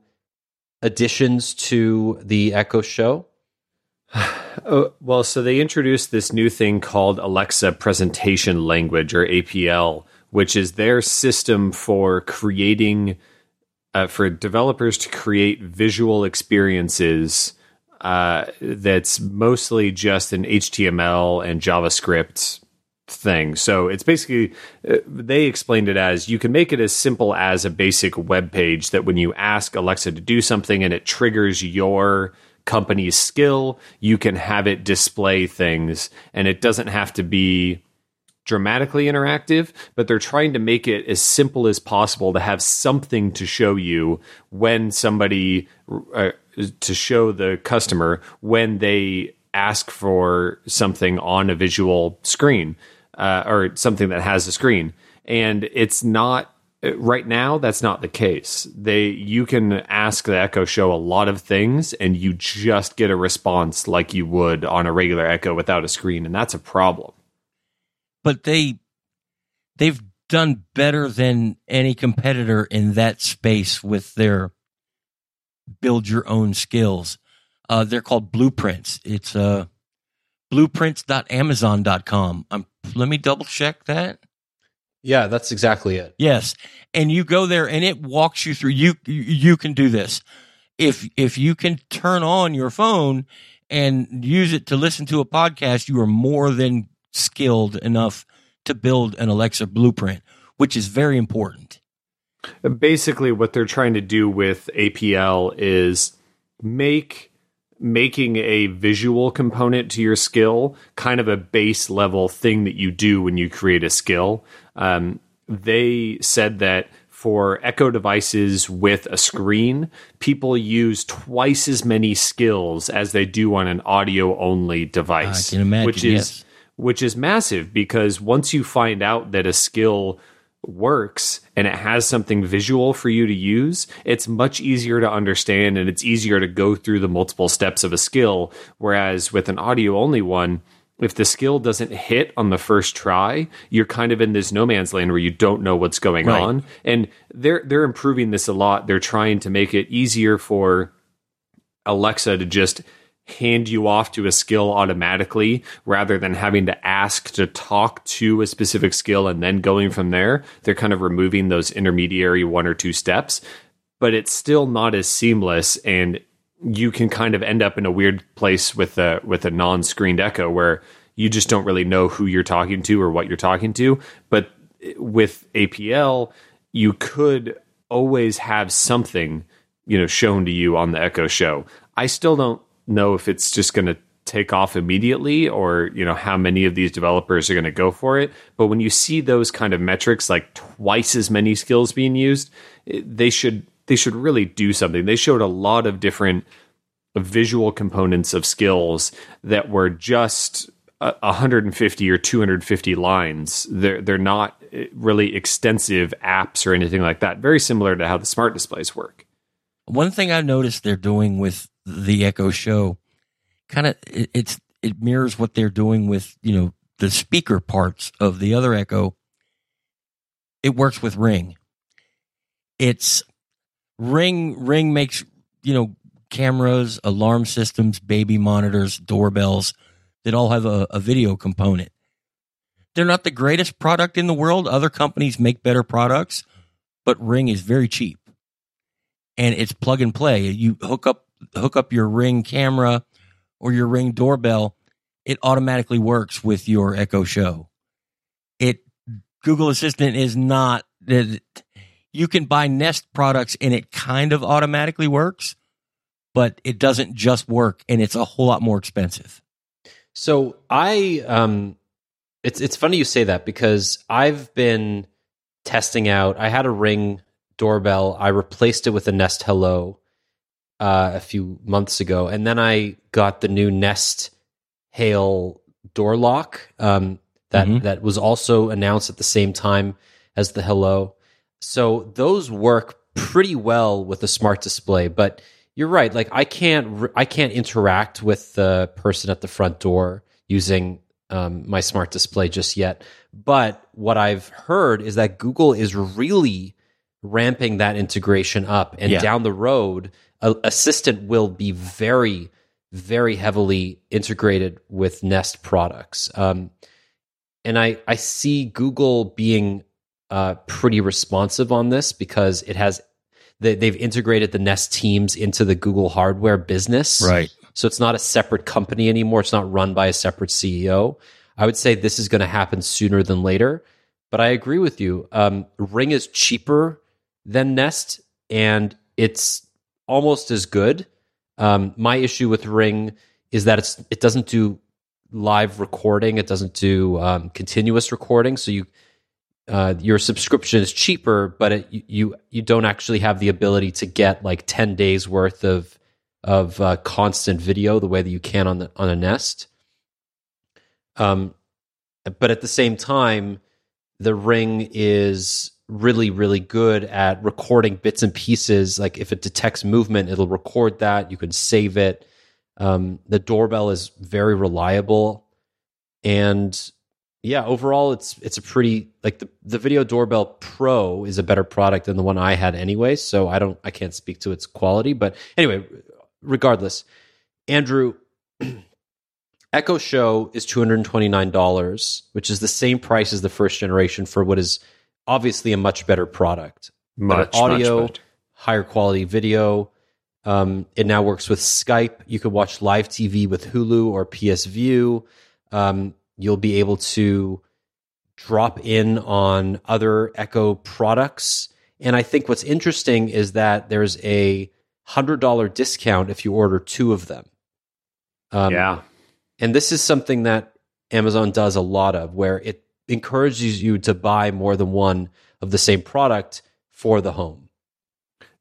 additions to the Echo show? Oh, well, so they introduced this new thing called Alexa Presentation Language or APL, which is their system for creating uh, for developers to create visual experiences uh, that's mostly just an HTML and JavaScript thing. So it's basically, uh, they explained it as you can make it as simple as a basic web page that when you ask Alexa to do something and it triggers your company's skill, you can have it display things and it doesn't have to be dramatically interactive, but they're trying to make it as simple as possible to have something to show you when somebody uh, to show the customer when they ask for something on a visual screen uh, or something that has a screen. And it's not right now that's not the case they you can ask the echo show a lot of things and you just get a response like you would on a regular echo without a screen and that's a problem but they they've done better than any competitor in that space with their build your own skills. Uh, they're called blueprints. It's uh, blueprints.amazon.com. Um, let me double check that. Yeah, that's exactly it. Yes, and you go there and it walks you through. You you can do this if if you can turn on your phone and use it to listen to a podcast. You are more than skilled enough to build an Alexa blueprint, which is very important. Basically, what they're trying to do with APL is make making a visual component to your skill kind of a base level thing that you do when you create a skill. Um, they said that for Echo devices with a screen, people use twice as many skills as they do on an audio only device. I can imagine, which is yes which is massive because once you find out that a skill works and it has something visual for you to use, it's much easier to understand and it's easier to go through the multiple steps of a skill. Whereas with an audio only one, if the skill doesn't hit on the first try, you're kind of in this no man's land where you don't know what's going right. on. And they're they're improving this a lot. They're trying to make it easier for Alexa to just hand you off to a skill automatically rather than having to ask to talk to a specific skill and then going from there. They're kind of removing those intermediary one or two steps, but it's still not as seamless and you can kind of end up in a weird place with a with a non-screened echo where you just don't really know who you're talking to or what you're talking to, but with APL you could always have something you know shown to you on the echo show. I still don't know if it's just going to take off immediately or you know how many of these developers are going to go for it. But when you see those kind of metrics like twice as many skills being used they should they should really do something. They showed a lot of different visual components of skills that were just 150 or 250 lines. They're they're not eh, really extensive apps or anything like that. Very similar to how the smart displays work one thing I've noticed they're doing with the Echo Show, kind of it, it's it mirrors what they're doing with you know the speaker parts of the other Echo. It works with Ring. It's Ring. Ring makes you know cameras, alarm systems, baby monitors, doorbells that all have a, a video component. They're not the greatest product in the world. Other companies make better products, but Ring is very cheap and it's plug and play. You hook up hook up your Ring camera or your Ring doorbell, it automatically works with your Echo Show. It Google Assistant is not that you can buy Nest products and it kind of automatically works, but it doesn't just work and it's a whole lot more expensive. So I um it's it's funny you say that because I've been testing out I had a ring doorbell. I replaced it with a Nest Hello uh, a few months ago, and then I got the new Nest Yale door lock um, that Mhm. that was also announced at the same time as the Hello. So those work pretty well with a smart display, but you're right. Like I can't I can't interact with the person at the front door using um, my smart display just yet. But what I've heard is that Google is really ramping that integration up, and Yeah. down the road, a- Assistant will be very, very heavily integrated with Nest products. Um, and I I see Google being uh, pretty responsive on this because it has they, they've integrated the Nest teams into the Google hardware business. Right. So it's not a separate company anymore. It's not run by a separate CEO. I would say this is going to happen sooner than later. But I agree with you. Um, Ring is cheaper than Nest, and it's almost as good. Um, my issue with Ring is that it's it doesn't do live recording. It doesn't do um, continuous recording. So you uh, your subscription is cheaper, but it, you- you don't actually have the ability to get like ten days worth of of uh, constant video the way that you can on the on a Nest. Um, but at the same time, the Ring is really really good at recording bits and pieces. Like if it detects movement, it'll record that. You can save it. Um, the doorbell is very reliable, and yeah, overall it's it's a pretty like the the video doorbell pro is a better product than the one I had anyway. So I don't I can't speak to its quality, but anyway, regardless, Andrew. Echo Show is two hundred and twenty nine dollars, which is the same price as the first generation for what is obviously a much better product. Much Better audio, much higher quality video. Um, it now works with Skype. You could watch live TV with Hulu or PS Vue. Um, you'll be able to drop in on other Echo products. And I think what's interesting is that there's a hundred dollar discount if you order two of them. Um, yeah. and this is something that Amazon does a lot of, where it encourages you to buy more than one of the same product for the home.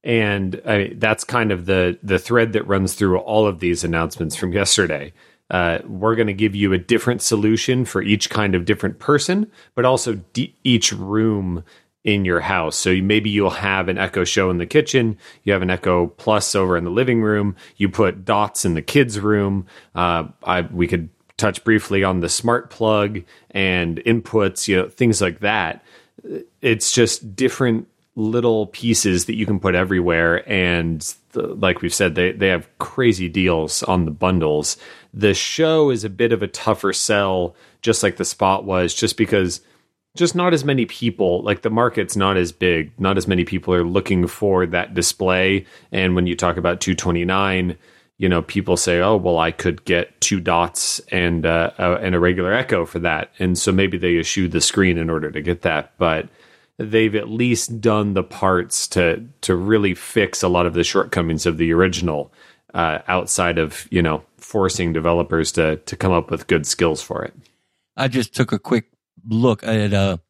and that's kind of the the thread that runs through all of these announcements from yesterday. Uh, we're going to give you a different solution for each kind of different person, but also d- each room in your house. So you- maybe you'll have an Echo Show in the kitchen, you have an Echo Plus over in the living room, you put dots in the kids' room. Uh, I, we could touch briefly on the smart plug and inputs, you know, things like that. It's just different little pieces that you can put everywhere. And the, like we've said they they have crazy deals on the bundles. The show is a bit of a tougher sell just like the spot was just because just not as many people like the market's not as big. Not as many people are looking for that display. And when you talk about 229 you know people say oh well i could get two dots and uh, uh, and a regular echo for that. And so maybe they eschew the screen in order to get that but they've at least done the parts to to really fix a lot of the shortcomings of the original uh, outside of you know forcing developers to to come up with good skills for it. I just took a quick look at a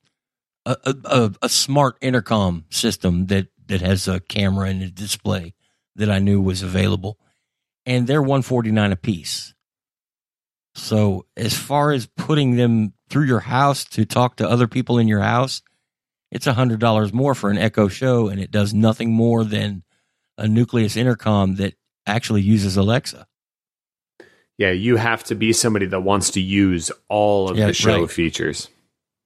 a, a, a, a smart intercom system that, that has a camera and a display that I knew was available, and they're one forty nine a piece. So as far as putting them through your house to talk to other people in your house, it's a hundred dollars more for an Echo Show, and it does nothing more than a nucleus intercom that actually uses Alexa. yeah you have to be somebody that wants to use all of Yeah, the show right. features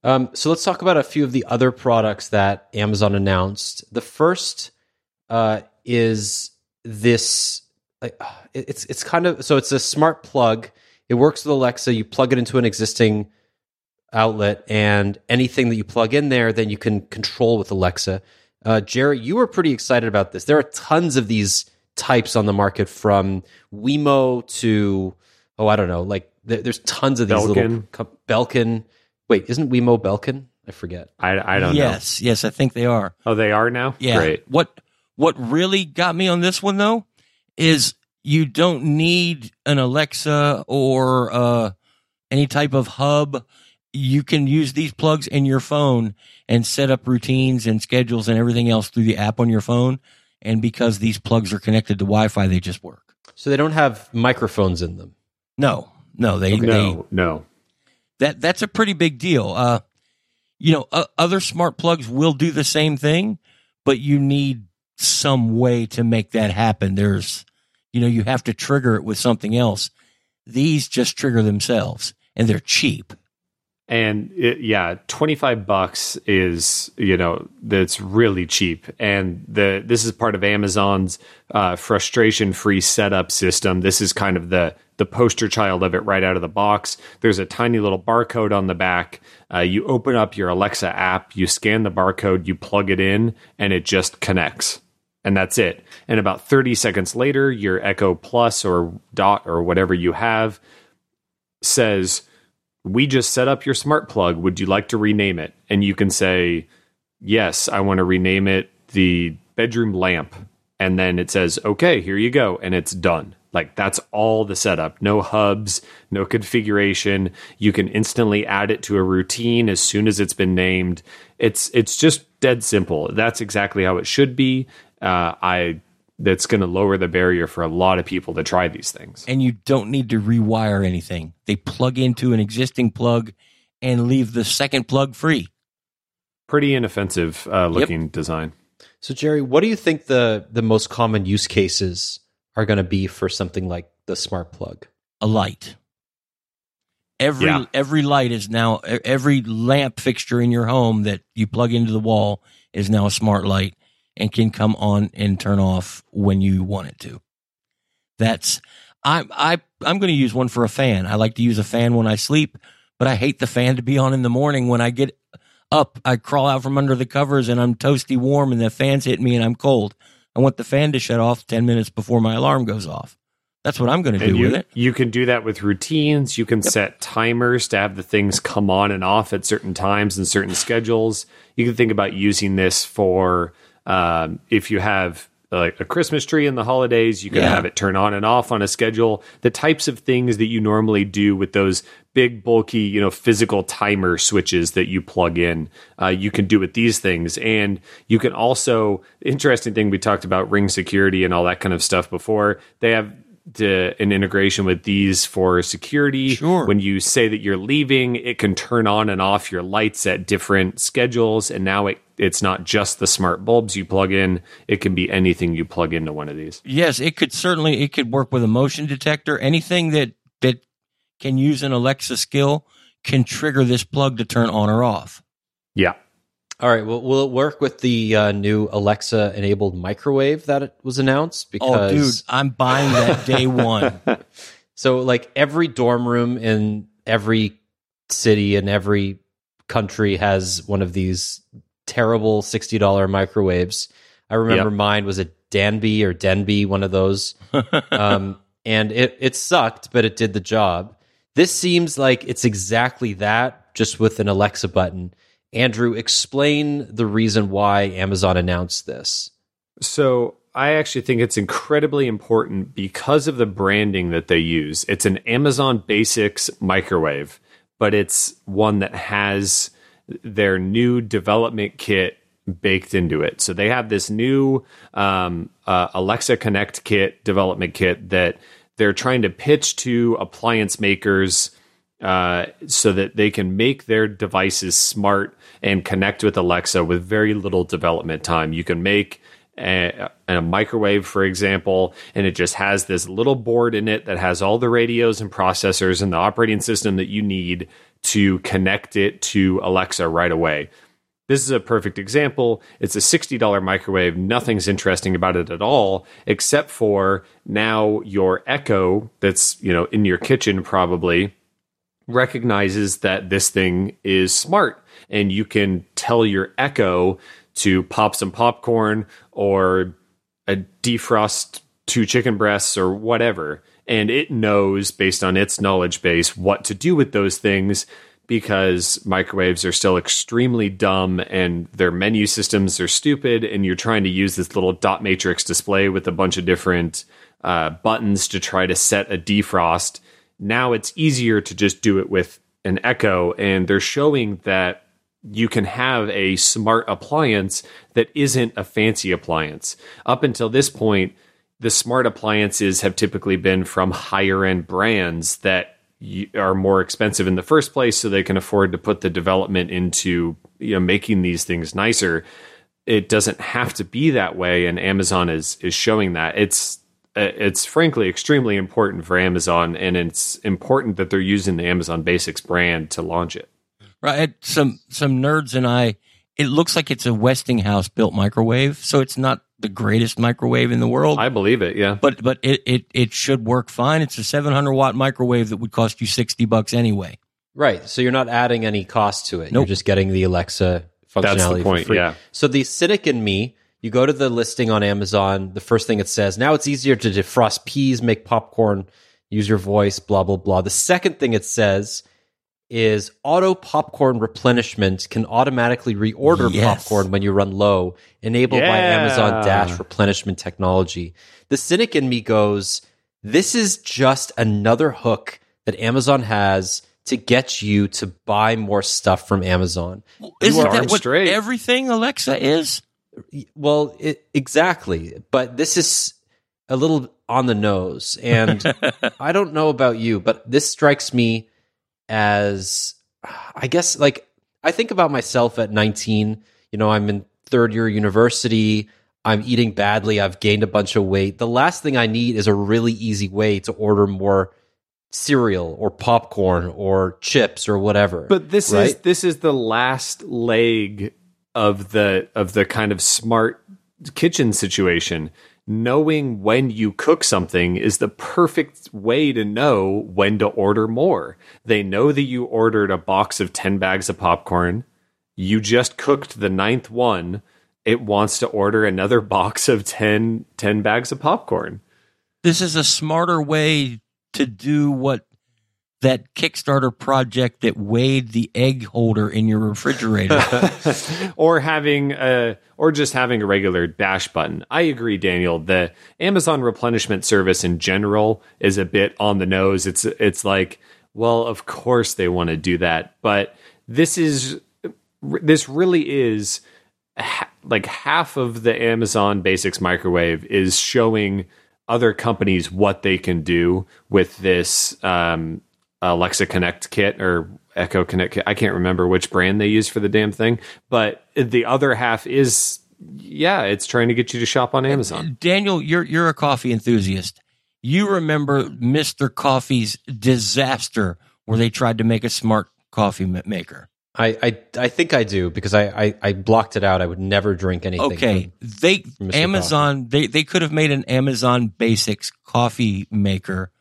Um, so let's talk about a few of the other products that Amazon announced. The first uh, is this. Like, uh, it's it's kind of so it's a smart plug. It works with Alexa. You plug it into an existing outlet, and anything that you plug in there, then you can control with Alexa. Uh, Jerry, you were pretty excited about this. There are tons of these types on the market, from Wemo to oh, I don't know, like there, there's tons of these little Belkin. co- Belkin. Wait, isn't Wemo Belkin? I forget. I, I don't yes, know. Yes, yes, I think they are. Oh, they are now. Yeah. Great. What what really got me on this one though is you don't need an Alexa or uh, any type of hub. You can use these plugs in your phone and set up routines and schedules and everything else through the app on your phone. And because these plugs are connected to Wi-Fi, they just work. So they don't have microphones in them. No, no, they, they No, no. that that's a pretty big deal. Uh, you know, uh, other smart plugs will do the same thing, but you need some way to make that happen. There's, you know, you have to trigger it with something else. These just trigger themselves, and they're cheap. And it, yeah, 25 bucks is, you know, that's really cheap. And the this is part of Amazon's uh, frustration-free setup system. This is kind of the the poster child of it right out of the box. There's a tiny little barcode on the back. Uh, you open up your Alexa app, you scan the barcode, you plug it in, and it just connects. And that's it. And about 30 seconds later, your Echo Plus or Dot or whatever you have says, we just set up your smart plug. Would you like to rename it? And you can say, yes, I want to rename it the bedroom lamp. And then it says, okay, here you go. And it's done. Like that's all the setup. No hubs, no configuration. You can instantly add it to a routine as soon as it's been named. It's it's just dead simple. That's exactly how it should be. Uh, I that's going to lower the barrier for a lot of people to try these things. And you don't need to rewire anything. They plug into an existing plug and leave the second plug free. Pretty inoffensive uh, looking design. So Jerry, what do you think the the most common use cases are going to be for something like the smart plug? A light. Every Yeah. every light is now every lamp fixture in your home that you plug into the wall is now a smart light and can come on and turn off when you want it to. That's I I I'm going to use one for a fan. I like to use a fan when I sleep, but I hate the fan to be on in the morning when I get up. I crawl out from under the covers and I'm toasty warm and the fan's hitting me and I'm cold. I want the fan to shut off 10 minutes before my alarm goes off. That's what I'm going to do you, with it. you can do that with routines. You can set timers to have the things come on and off at certain times and certain schedules. You can think about using this for um, if you have like a Christmas tree in the holidays, you can Yeah. have it turn on and off on a schedule. The types of things that you normally do with those big, bulky, you know, physical timer switches that you plug in, uh, you can do with these things. And you can also, interesting thing, we talked about ring security and all that kind of stuff before. They have the, an integration with these for security. Sure. When you say that you're leaving, it can turn on and off your lights at different schedules. And now it, it's not just the smart bulbs you plug in, it can be anything you plug into one of these. Yes, it could certainly it could work with a motion detector. Anything that that can use an Alexa skill can trigger this plug to turn on or off. Yeah. All right. Well, will it work with the uh, new Alexa enabled microwave that it was announced? Because Oh, dude, I'm buying that day one. so like every dorm room in every city and every country has one of these terrible sixty dollar microwaves. I remember Yep. mine was a Danby or Denby, one of those, um, and it it sucked, but it did the job. This seems like it's exactly that, just with an Alexa button. Andrew, explain the reason why Amazon announced this. So I actually think it's incredibly important because of the branding that they use. It's an Amazon Basics microwave, but it's one that has their new development kit baked into it. So they have this new um, uh, Alexa Connect kit, development kit that they're trying to pitch to appliance makers uh, so that they can make their devices smart and connect with Alexa with very little development time. You can make a, a microwave, for example, and it just has this little board in it that has all the radios and processors and the operating system that you need to connect it to Alexa right away. This is a perfect example. It's a $60 microwave. Nothing's interesting about it at all, except for now your Echo that's, you know, in your kitchen probably recognizes that this thing is smart and you can tell your Echo to pop some popcorn or a defrost two chicken breasts or whatever. And it knows based on its knowledge base what to do with those things because microwaves are still extremely dumb and their menu systems are stupid and you're trying to use this little dot matrix display with a bunch of different uh, buttons to try to set a defrost now it's easier to just do it with an echo and they're showing that you can have a smart appliance that isn't a fancy appliance. Up until this point the smart appliances have typically been from higher end brands that are more expensive in the first place so they can afford to put the development into you know making these things nicer. It doesn't have to be that way and amazon is is showing that. It's Uh, it's frankly extremely important for amazon and it's important that they're using the amazon basics brand to launch it right some some nerds and i it looks like it's a westinghouse built microwave so it's not the greatest microwave in the world. I believe it, yeah. But but it it, it should work fine. It's a 700 watt microwave that would cost you 60 bucks anyway. Right. So you're not adding any cost to it. Nope. You're just getting the Alexa functionality That's the point, Yeah. So the cynic in me, you go to the listing on Amazon, the first thing it says, now it's easier to defrost peas, make popcorn, use your voice, blah blah blah. The second thing it says is auto popcorn replenishment can automatically reorder yes. popcorn when you run low, enabled yeah. by Amazon Dash replenishment technology. The cynic in me goes, this is just another hook that Amazon has to get you to buy more stuff from Amazon. Isn't that what straight. everything Alexa is? Well, it, exactly. But this is a little on the nose. And I don't know about you, but this strikes me as I guess like I think about myself at 19, you know, I'm in third year university, I'm eating badly, I've gained a bunch of weight. The last thing I need is a really easy way to order more cereal or popcorn or chips or whatever. But this right? is this is the last leg of the of the kind of smart kitchen situation knowing when you cook something is the perfect way to know when to order more. They know that you ordered a box of 10 bags of popcorn. You just cooked the ninth one. It wants to order another box of 10, 10 bags of popcorn. This is a smarter way to do what that Kickstarter project that weighed the egg holder in your refrigerator, or having a, or just having a regular dash button. I agree, Daniel. The Amazon replenishment service in general is a bit on the nose. It's it's like, well, of course they want to do that, but this is this really is like half of the Amazon Basics microwave is showing other companies what they can do with this um, Alexa Connect kit or Echo Connect kit. I can't remember which brand they use for the damn thing, but the other half is yeah, it's trying to get you to shop on Amazon. Daniel, you're you're a coffee enthusiast. You remember Mr. Coffee's disaster where they tried to make a smart coffee maker. I, I, I think I do because I, I, I, blocked it out. I would never drink anything. Okay, from, they from Amazon Coffee. they they could have made an Amazon Basics coffee maker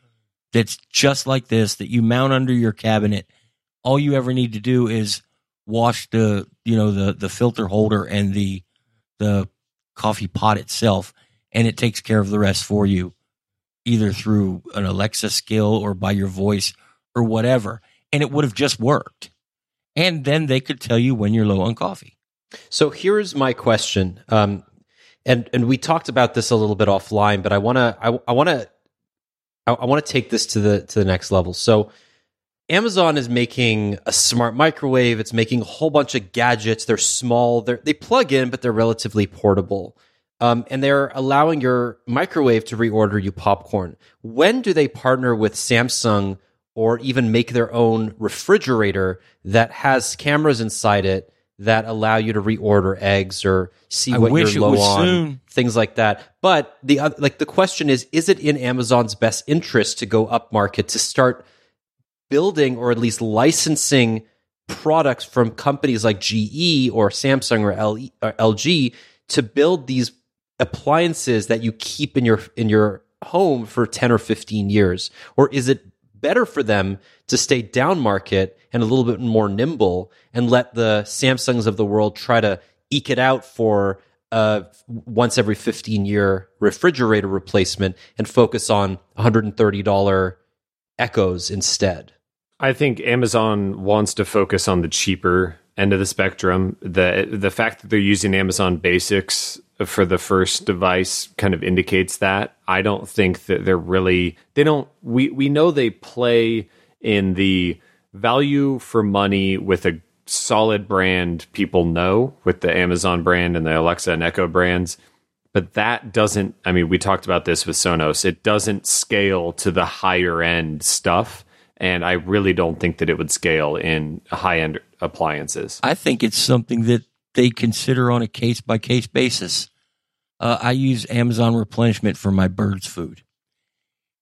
that's just like this that you mount under your cabinet. All you ever need to do is wash the you know the the filter holder and the the coffee pot itself, and it takes care of the rest for you, either through an Alexa skill or by your voice or whatever. And it would have just worked. And then they could tell you when you're low on coffee. So here's my question. Um, and and we talked about this a little bit offline, but I want to I, I want to I, I want to take this to the to the next level. So Amazon is making a smart microwave. It's making a whole bunch of gadgets. They're small. They're, they plug in, but they're relatively portable. Um, and they're allowing your microwave to reorder you popcorn. When do they partner with Samsung or even make their own refrigerator that has cameras inside it that allow you to reorder eggs or see I what you're low on, soon. things like that. But the like the question is, is it in Amazon's best interest to go up market to start building or at least licensing products from companies like GE or Samsung or, or LG to build these appliances that you keep in your in your home for 10 or 15 years or is it better for them to stay down market and a little bit more nimble and let the Samsungs of the world try to eke it out for once every 15 year refrigerator replacement and focus on $130 echoes instead. I think Amazon wants to focus on the cheaper end of the spectrum. The the fact that they're using Amazon Basics for the first device kind of indicates that. I don't think that they're really they don't we we know they play in the value for money with a solid brand people know with the Amazon brand and the Alexa and Echo brands. But that doesn't, I mean, we talked about this with Sonos. It doesn't scale to the higher end stuff. And I really don't think that it would scale in high end appliances. I think it's something that they consider on a case by case basis. Uh, I use Amazon replenishment for my bird's food.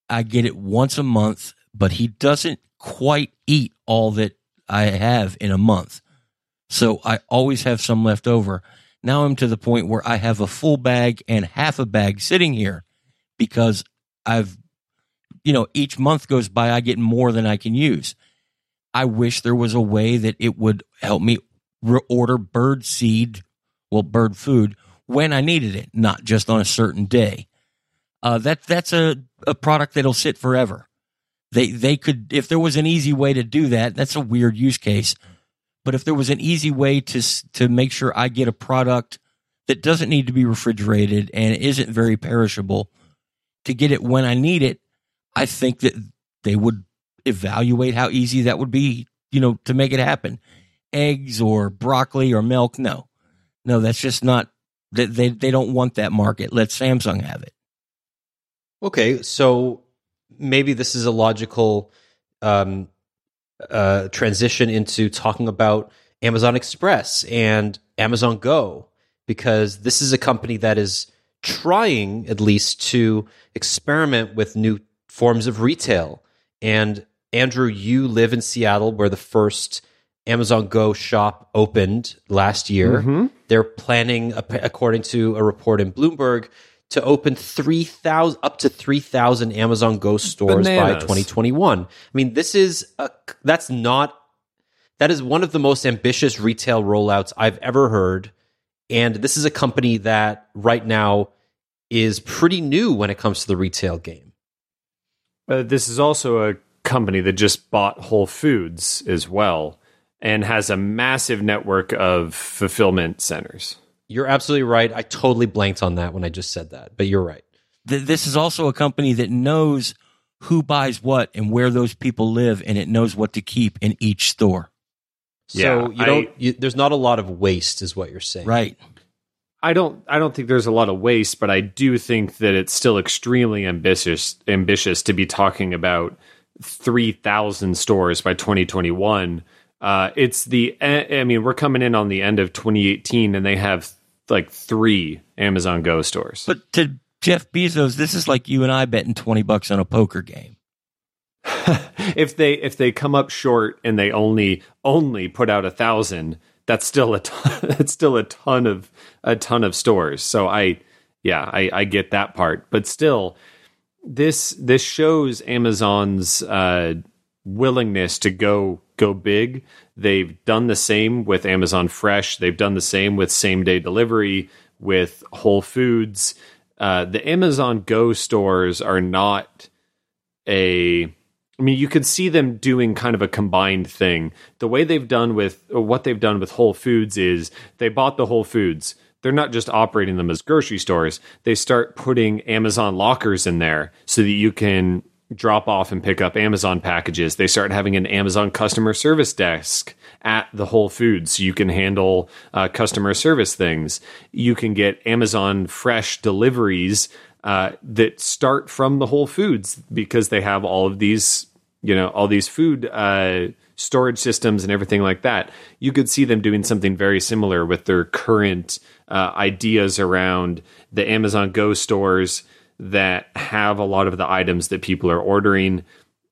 I get it once a month, but he doesn't quite eat all that I have in a month. So I always have some left over. Now I'm to the point where I have a full bag and half a bag sitting here because I've, you know, each month goes by, I get more than I can use. I wish there was a way that it would help me order bird seed, well, bird food when I needed it, not just on a certain day. Uh, that that's a, a product that'll sit forever. They they could if there was an easy way to do that. That's a weird use case, but if there was an easy way to to make sure I get a product that doesn't need to be refrigerated and isn't very perishable, to get it when I need it, I think that they would evaluate how easy that would be. You know, to make it happen. Eggs or broccoli or milk, no, no, that's just not. They they, they don't want that market. Let Samsung have it. Okay, so maybe this is a logical um, uh, transition into talking about Amazon Express and Amazon Go because this is a company that is trying at least to experiment with new forms of retail. And Andrew, you live in Seattle where the first Amazon Go shop opened last year. Mm-hmm. They're planning, according to a report in Bloomberg, to open 3,000 up to 3,000 Amazon Go stores by 2021. I mean, this is a that's not that is one of the most ambitious retail rollouts I've ever heard. And this is a company that right now is pretty new when it comes to the retail game. Uh, this is also a company that just bought Whole Foods as well and has a massive network of fulfillment centers. You're absolutely right. I totally blanked on that when I just said that, but you're right. Th- this is also a company that knows who buys what and where those people live, and it knows what to keep in each store. So Yeah, you don't. I- you, there's not a lot of waste, is what you're saying, Right. I don't I don't think there's a lot of waste, but I do think that it's still extremely ambitious ambitious to be talking about 3000 stores by 2021. Uh, it's the I mean, we're coming in on the end of 2018 and they have like 3 Amazon Go stores. But to Jeff Bezos, this is like you and I betting 20 bucks on a poker game. if they if they come up short and they only only put out a thousand, that's still a ton, that's still a ton of a ton of stores. So I yeah I, I get that part, but still this this shows Amazon's uh, willingness to go go big. They've done the same with Amazon Fresh. They've done the same with same day delivery with Whole Foods. Uh, the Amazon Go stores are not a I mean, you could see them doing kind of a combined thing. The way they've done with what they've done with Whole Foods is they bought the Whole Foods. They're not just operating them as grocery stores. They start putting Amazon lockers in there so that you can drop off and pick up Amazon packages. They start having an Amazon customer service desk at the Whole Foods so you can handle uh, customer service things. You can get Amazon fresh deliveries uh, that start from the Whole Foods because they have all of these, you know, all these food uh, storage systems and everything like that. You could see them doing something very similar with their current uh, ideas around the Amazon Go stores that have a lot of the items that people are ordering.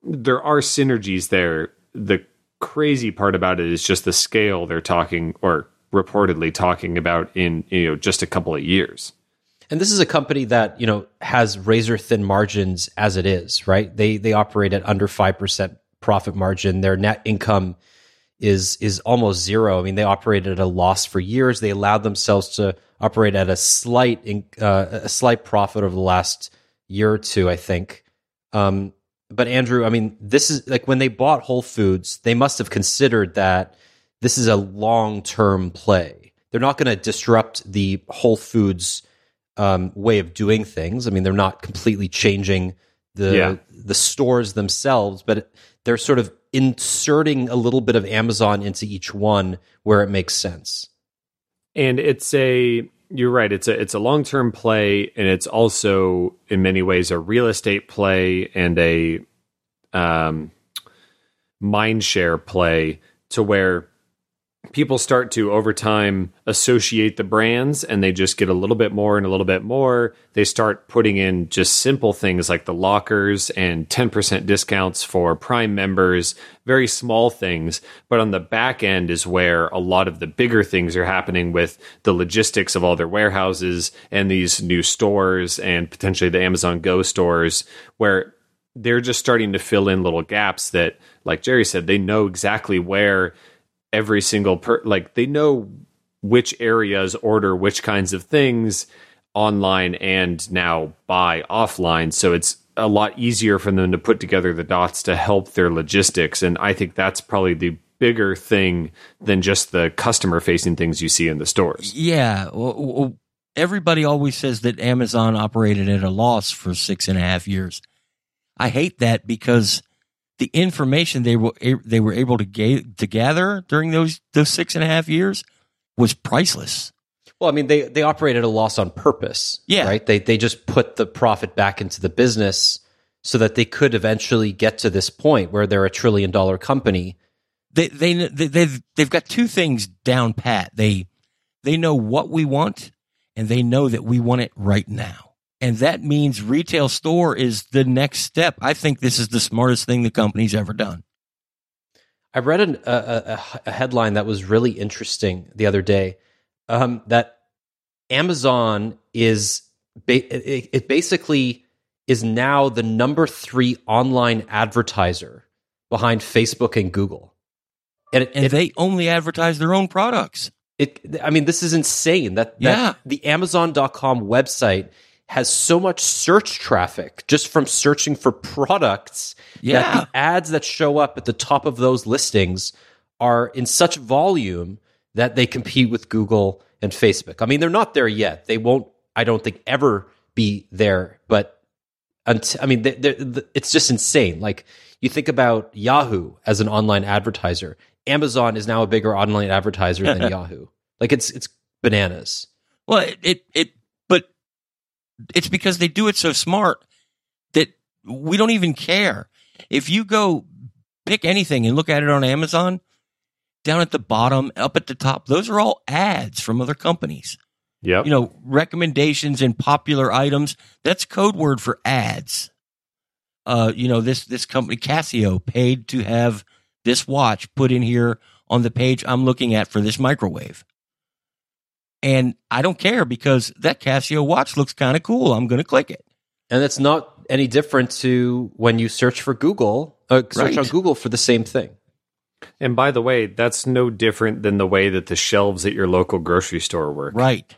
There are synergies there. The crazy part about it is just the scale they're talking or reportedly talking about in you know just a couple of years. And this is a company that you know has razor thin margins as it is, right? They they operate at under five percent profit margin. Their net income is is almost zero. I mean, they operated at a loss for years. They allowed themselves to operate at a slight uh, a slight profit over the last year or two, I think. Um, but Andrew, I mean, this is like when they bought Whole Foods, they must have considered that this is a long term play. They're not going to disrupt the Whole Foods um, way of doing things. I mean, they're not completely changing the Yeah. the stores themselves, but they're sort of inserting a little bit of Amazon into each one where it makes sense. And it's a you're right it's a it's a long-term play and it's also in many ways a real estate play and a um mind share play to where people start to over time associate the brands and they just get a little bit more and a little bit more. They start putting in just simple things like the lockers and 10% discounts for prime members very small things. But on the back end is where a lot of the bigger things are happening with the logistics of all their warehouses and these new stores and potentially the Amazon Go stores where they're just starting to fill in little gaps that like Jerry said they know exactly where every single per like they know which areas order which kinds of things online and now buy offline so it's a lot easier for them to put together the dots to help their logistics and i think that's probably the bigger thing than just the customer facing things you see in the stores Yeah. Everybody always says that Amazon operated at a loss for six and a half years. I hate that because the information they were they were able to ga- to gather during those those six and a half years was priceless. Well, I mean, they they operate at a loss on purpose. Yeah. Right. They they just put the profit back into the business so that they could eventually get to this point where they're a trillion dollar company. They they they they've they've got two things down pat. They they know what we want and they know that we want it right now. And that means retail store is the next step. I think this is the smartest thing the company's ever done. I read an, a, a, a headline that was really interesting the other day. Um, that Amazon is ba- it, it basically is now the number three online advertiser behind Facebook and Google. And, it, and it, they only advertise their own products. it, I mean, this is insane. That, that Yeah. the Amazon.com website has so much search traffic just from searching for products Yeah. that the ads that show up at the top of those listings are in such volume that they compete with Google and Facebook. I mean, they're not there yet. They won't, I don't think, ever be there. But until, I mean, they they it's just insane. Like you think about Yahoo as an online advertiser. Amazon is now a bigger online advertiser than Yahoo. Like it's it's bananas. Well, it, it, it, it's because they do it so smart that we don't even care. If you go pick anything and look at it on Amazon, down at the bottom, up at the top, those are all ads from other companies. Yeah. You know, recommendations and popular items. That's code word for ads. Uh, you know, this this company Casio paid to have this watch put in here on the page I'm looking at for this microwave. And I don't care because that Casio watch looks kind of cool. I'm going to click it. And it's not any different to when you search for Google, uh, search Right. on Google for the same thing. and by the way that's no different than the way that the shelves at your local grocery store work Right.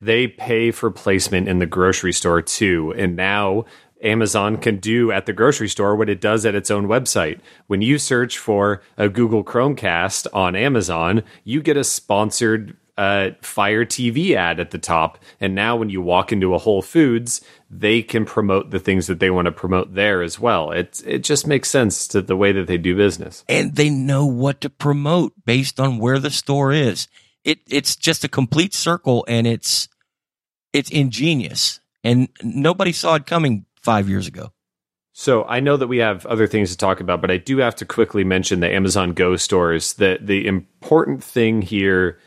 they pay for placement in the grocery store too. And now Amazon can do at the grocery store what it does at its own website. When you search for a Google Chromecast on Amazon, you get a sponsored uh, Fire TV ad at the top. And now when you walk into a Whole Foods, they can promote the things that they want to promote there as well. It, it just makes sense to the way that they do business. And they know what to promote based on where the store is. It it's just a complete circle and it's it's ingenious. And nobody saw it coming 5 years ago. So I know that we have other things to talk about, but I do have to quickly mention the Amazon Go stores. The the important thing here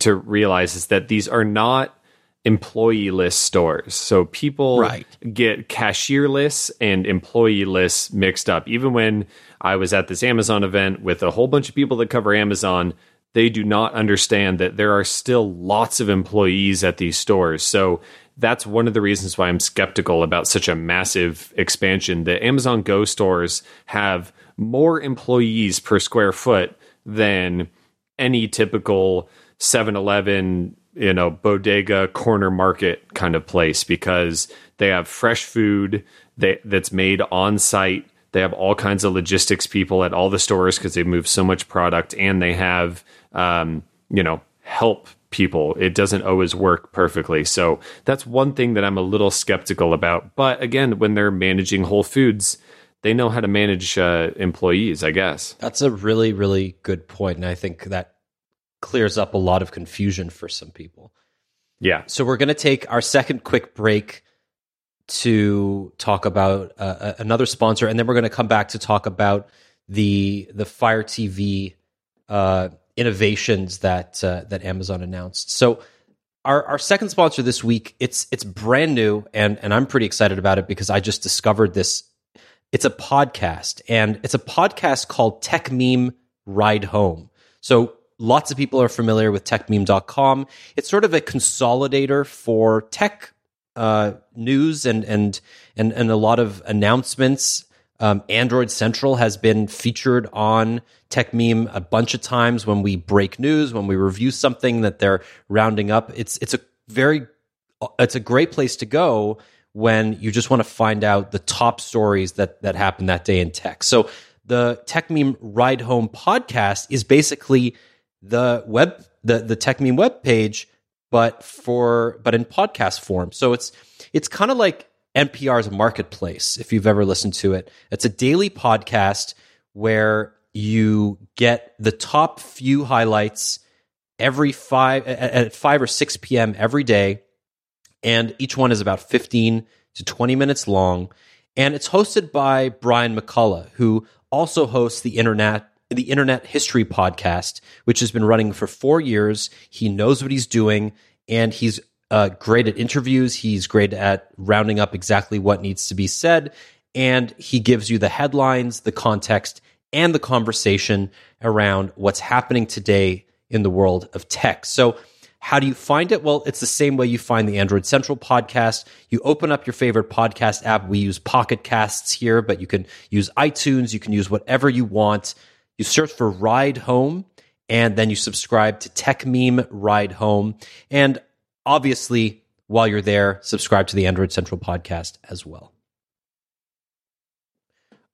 to realize is that these are not employee list stores. So people Right. get cashier lists and employee lists mixed up. Even when I was at this Amazon event with a whole bunch of people that cover Amazon, they do not understand that there are still lots of employees at these stores. So that's one of the reasons why I'm skeptical about such a massive expansion. The Amazon Go stores have more employees per square foot than any typical 7-Eleven, you know, bodega corner market kind of place because they have fresh food they, that's made on site. They have all kinds of logistics people at all the stores because they move so much product, and they have um, you know help people. It doesn't always work perfectly. So that's one thing that I'm a little skeptical about. But again, when they're managing Whole Foods, they know how to manage uh, employees, I guess. That's a really, really good point, and I think that clears up a lot of confusion for some people. Yeah. So we're going to take our second quick break to talk about uh, another sponsor, and then we're going to come back to talk about the the Fire TV uh, innovations that uh, that Amazon announced. So our our second sponsor this week it's it's brand new, and and I'm pretty excited about it because I just discovered this. It's a podcast, and it's a podcast called Techmeme Ride Home. So lots of people are familiar with techmeme.com. It's sort of a consolidator for tech uh, news and, and and and a lot of announcements. Um, Android Central has been featured on Techmeme a bunch of times when we break news, when we review something that they're rounding up. It's it's a very it's a great place to go when you just want to find out the top stories that that happened that day in tech. So the Techmeme Ride Home podcast is basically the web the the Techmeme web page, but for but in podcast form. So it's it's kind of like NPR's Marketplace, if you've ever listened to it. It's a daily podcast where you get the top few highlights every five at five or six p.m. every day, and each one is about fifteen to twenty minutes long. And it's hosted by Brian McCullough, who also hosts the internet the Internet History podcast, which has been running for four years. He knows what he's doing, and he's uh, great at interviews. He's great at rounding up exactly what needs to be said, and he gives you the headlines, the context, and the conversation around what's happening today in the world of tech. So, how do you find it? Well, it's the same way you find the Android Central podcast. You open up your favorite podcast app. We use Pocket Casts here, but you can use iTunes. You can use whatever you want. You search for Ride Home, and then you subscribe to Techmeme Ride Home. And obviously, while you're there, subscribe to the Android Central podcast as well.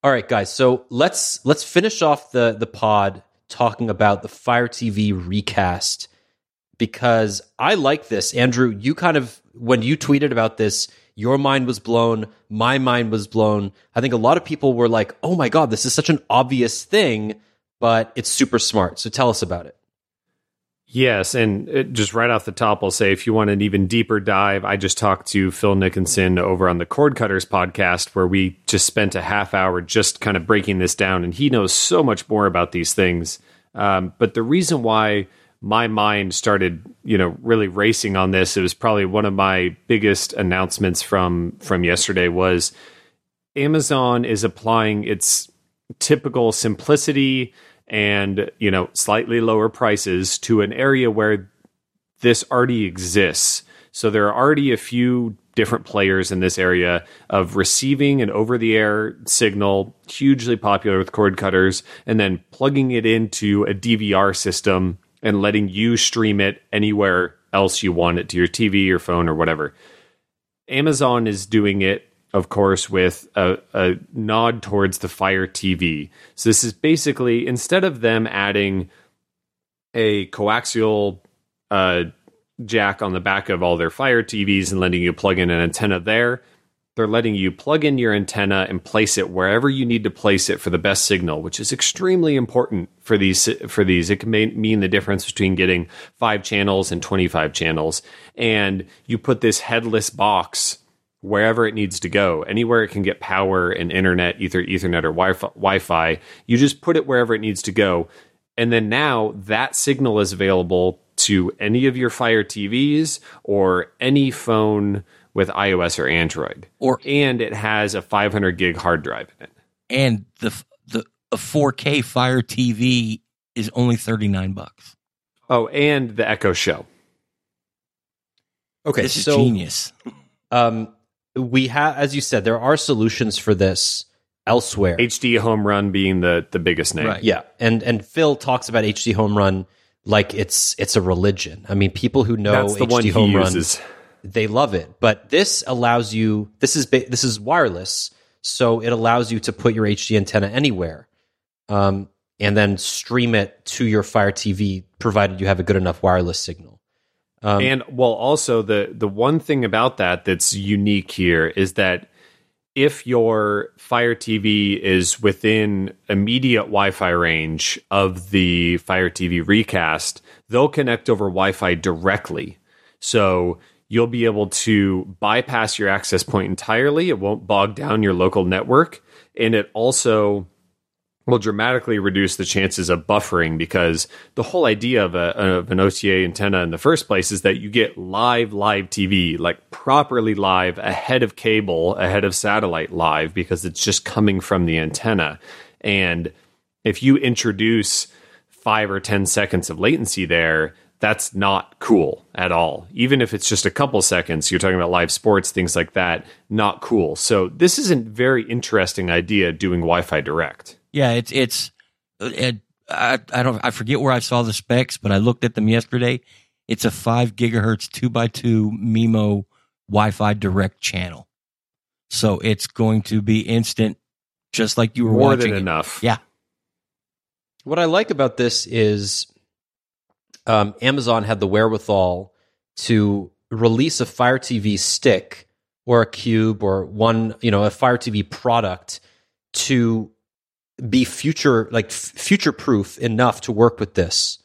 All right, guys. So let's let's finish off the the pod talking about the Fire TV recast because I like this. Andrew, you kind of when you tweeted about this, your mind was blown, my mind was blown. I think a lot of people were like, "Oh my god, this is such an obvious thing." But it's super smart. So tell us about it. Yes, and it, just right off the top, I'll say if you want an even deeper dive, I just talked to Phil Nickinson over on the Cord Cutters podcast, where we just spent a half hour just kind of breaking this down, and he knows so much more about these things. Um, but the reason why my mind started, you know, really racing on this, it was probably one of my biggest announcements from from yesterday was Amazon is applying its typical simplicity and you know slightly lower prices to an area where this already exists. So there are already a few different players in this area of receiving an over the air signal, hugely popular with cord cutters, and then plugging it into a DVR system and letting you stream it anywhere else you want it to your TV, your phone, or whatever. Amazon is doing it of course, with a, a, nod towards the Fire TV. So this is basically instead of them adding a coaxial uh, jack on the back of all their Fire TVs and letting you plug in an antenna there, they're letting you plug in your antenna and place it wherever you need to place it for the best signal, which is extremely important for these. For these, it can mean the difference between getting five channels and twenty-five channels. And you put this headless box wherever it needs to go, anywhere it can get power and internet, either Ethernet or Wi Fi. You just put it wherever it needs to go. And then now that signal is available to any of your Fire TVs or any phone with iOS or Android. Or and it has a 500 gig hard drive in it. And the the a 4K Fire TV is only 39 bucks. Oh, and the Echo Show. Okay, this so, is genius. Um, we have, as you said, there are solutions for this elsewhere. HD Home Run being the the biggest name. Right. Yeah, and and Phil talks about HD Home Run like it's it's a religion. I mean, people who know HD Home Run, they love it. But this allows you. This is this is wireless, So it allows you to put your HD antenna anywhere um, and then stream it to your Fire TV, provided you have a good enough wireless signal. Um, and well, also the the one thing about that that's unique here is that if your Fire TV is within immediate Wi-Fi range of the Fire TV recast, they'll connect over Wi-Fi directly. So you'll be able to bypass your access point entirely. It won't bog down your local network, and it also will dramatically reduce the chances of buffering because the whole idea of, a, of an OTA antenna in the first place is that you get live live TV, like properly live ahead of cable, ahead of satellite live because it's just coming from the antenna. And if you introduce five or 10 seconds of latency there, that's not cool at all. Even if it's just a couple seconds, you're talking about live sports, things like that, not cool. So this is a very interesting idea doing Wi-Fi direct. Yeah, it's it's it, I I don't I forget where I saw the specs, but I looked at them yesterday. It's a five gigahertz two by two MIMO Wi-Fi direct channel, so it's going to be instant, just like you were more watching. than it. enough. Yeah. What I like about this is um, Amazon had the wherewithal to release a Fire TV stick or a cube or one, you know, a Fire TV product to be future like future proof enough to work with this.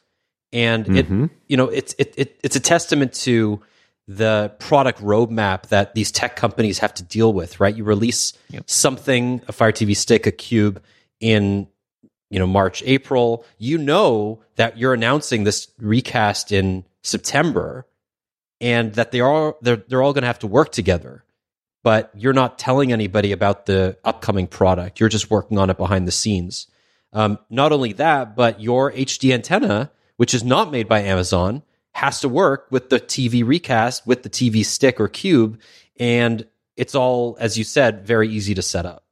And mm-hmm. it, you know, it's it, it it's a testament to the product roadmap that these tech companies have to deal with, right? You release yep. something, a Fire TV stick, a cube in you know March, April, you know that you're announcing this recast in September, and that they are they're they're all going to have to work together. But you're not telling anybody about the upcoming product. You're just working on it behind the scenes. Um, not only that, but your HD antenna, which is not made by Amazon, has to work with the TV recast with the TV stick or cube, and it's all, as you said, very easy to set up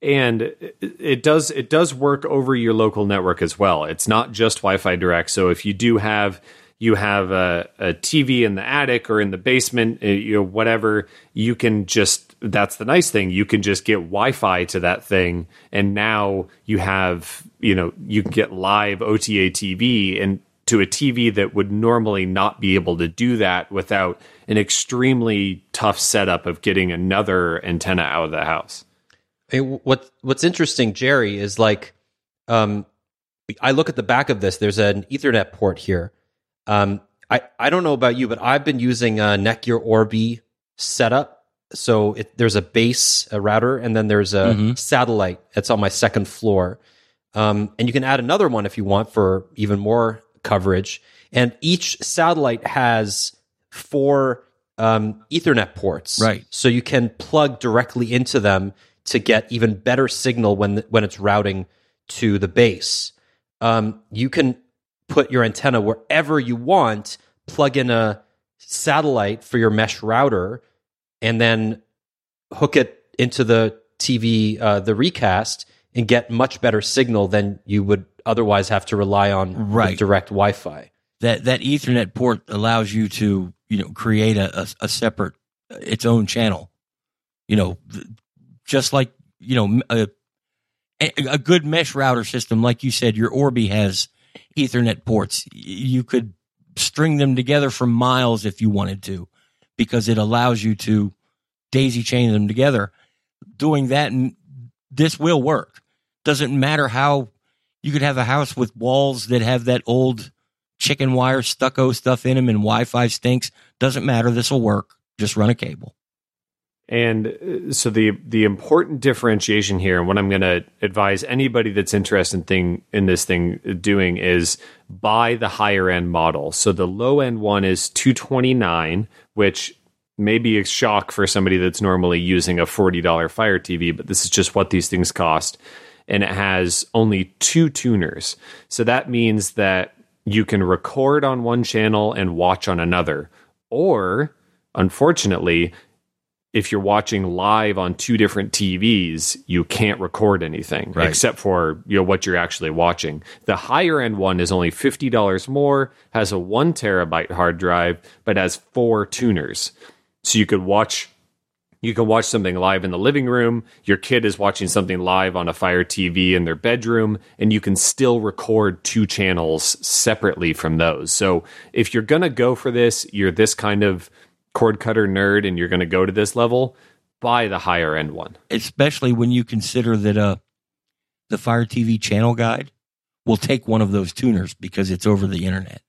and it does it does work over your local network as well. It's not just Wi-Fi direct. So if you do have you have a, a TV in the attic or in the basement, uh, you know whatever, you can just that's the nice thing. You can just get Wi-Fi to that thing, and now you have you know you can get live OTA TV and to a TV that would normally not be able to do that without an extremely tough setup of getting another antenna out of the house. What what's interesting, Jerry, is like um, I look at the back of this. There's an Ethernet port here. Um, I I don't know about you, but I've been using a Netgear Orbi setup. So it, there's a base a router, and then there's a mm-hmm. satellite that's on my second floor. Um, and you can add another one if you want for even more coverage. And each satellite has four um, Ethernet ports, right? So you can plug directly into them to get even better signal when when it's routing to the base. Um, you can put your antenna wherever you want, plug in a satellite for your mesh router, and then hook it into the TV, uh, the recast, and get much better signal than you would otherwise have to rely on right. direct Wi-Fi. That that Ethernet port allows you to you know create a, a, a separate its own channel. You know, just like you know a, a good mesh router system, like you said, your Orbi has Ethernet ports. You could string them together for miles if you wanted to, because it allows you to daisy chain them together. Doing that, this will work. Doesn't matter how you could have a house with walls that have that old chicken wire stucco stuff in them and Wi-Fi stinks. Doesn't matter. This will work. Just run a cable. And uh, so the the important differentiation here, and what I'm going to advise anybody that's interested in thing in this thing doing is buy the higher end model. So the low end one is 229, which may be a shock for somebody that's normally using a $40 Fire TV, but this is just what these things cost, and it has only two tuners. So that means that you can record on one channel and watch on another, or unfortunately if you're watching live on two different TVs, you can't record anything right. except for you know what you're actually watching. The higher end one is only fifty dollars more, has a one terabyte hard drive, but has four tuners, so you could watch You can watch something live in the living room. Your kid is watching something live on a Fire TV in their bedroom, and you can still record two channels separately from those. So if you're going to go for this, you're this kind of cord cutter nerd and you're going to go to this level, buy the higher end one. Especially when you consider that uh, the Fire TV channel guide will take one of those tuners because it's over the internet.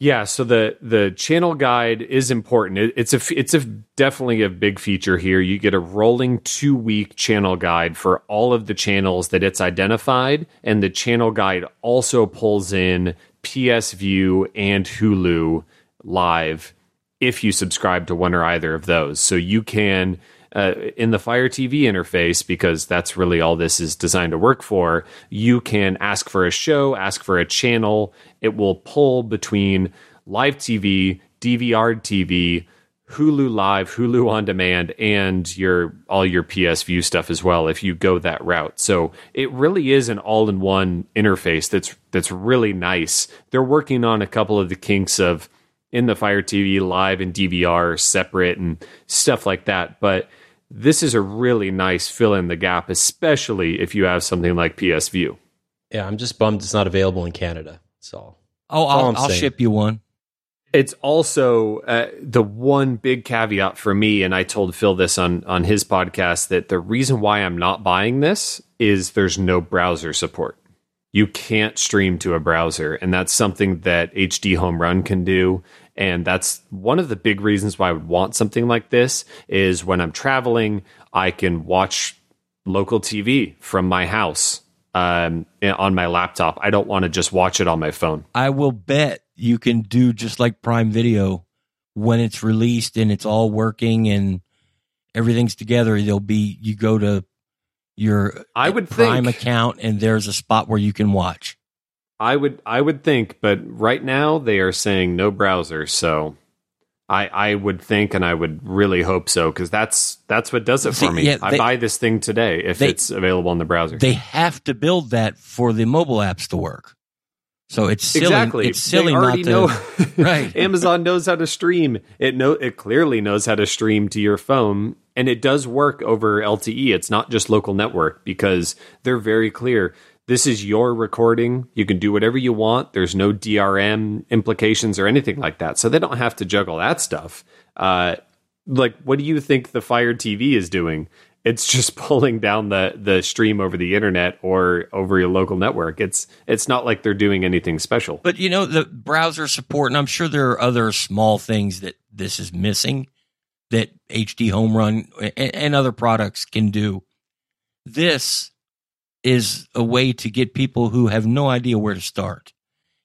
Yeah, so the the channel guide is important. It, it's a it's a definitely a big feature here. You get a rolling two week channel guide for all of the channels that it's identified, and the channel guide also pulls in PS Vue and Hulu live if you subscribe to one or either of those. So you can uh, in the Fire TV interface, because that's really all this is designed to work for, you can ask for a show, ask for a channel. It will pull between live TV, DVR TV, Hulu Live, Hulu on demand, and your all your PS Vue stuff as well. If you go that route, so it really is an all-in-one interface that's that's really nice. They're working on a couple of the kinks of in the Fire TV Live and DVR separate and stuff like that, but this is a really nice fill in the gap, especially if you have something like PS Vue. Yeah, I'm just bummed it's not available in Canada. That's all. Oh, all I'll, I'm I'll ship you one. It's also uh, the one big caveat for me, and I told Phil this on on his podcast that the reason why I'm not buying this is there's no browser support. You can't stream to a browser, and that's something that HD Home Run can do. And that's one of the big reasons why I would want something like this is when I'm traveling, I can watch local TV from my house um, on my laptop. I don't want to just watch it on my phone. I will bet you can do just like Prime Video when it's released and it's all working and everything's together. There'll be you go to your I would Prime think- account and there's a spot where you can watch. I would I would think, but right now they are saying no browser, so I I would think and I would really hope so because that's that's what does it See, for me. yeah, I they- buy this thing today if they- it's available in the browser. They have to build that for the mobile apps to work. So it's silly. exactly. It's silly they already not to. know. Right. Amazon knows how to stream. It know it clearly knows how to stream to your phone, and it does work over LTE. It's not just local network because they're very clear. This is your recording. You can do whatever you want. There's no DRM implications or anything like that, so they don't have to juggle that stuff. Uh, like, what do you think the Fire TV is doing? It's just pulling down the the stream over the internet or over your local network. It's it's not like they're doing anything special. But you know the browser support, and I'm sure there are other small things that this is missing that HD Home Run and, and other products can do. This is a way to get people who have no idea where to start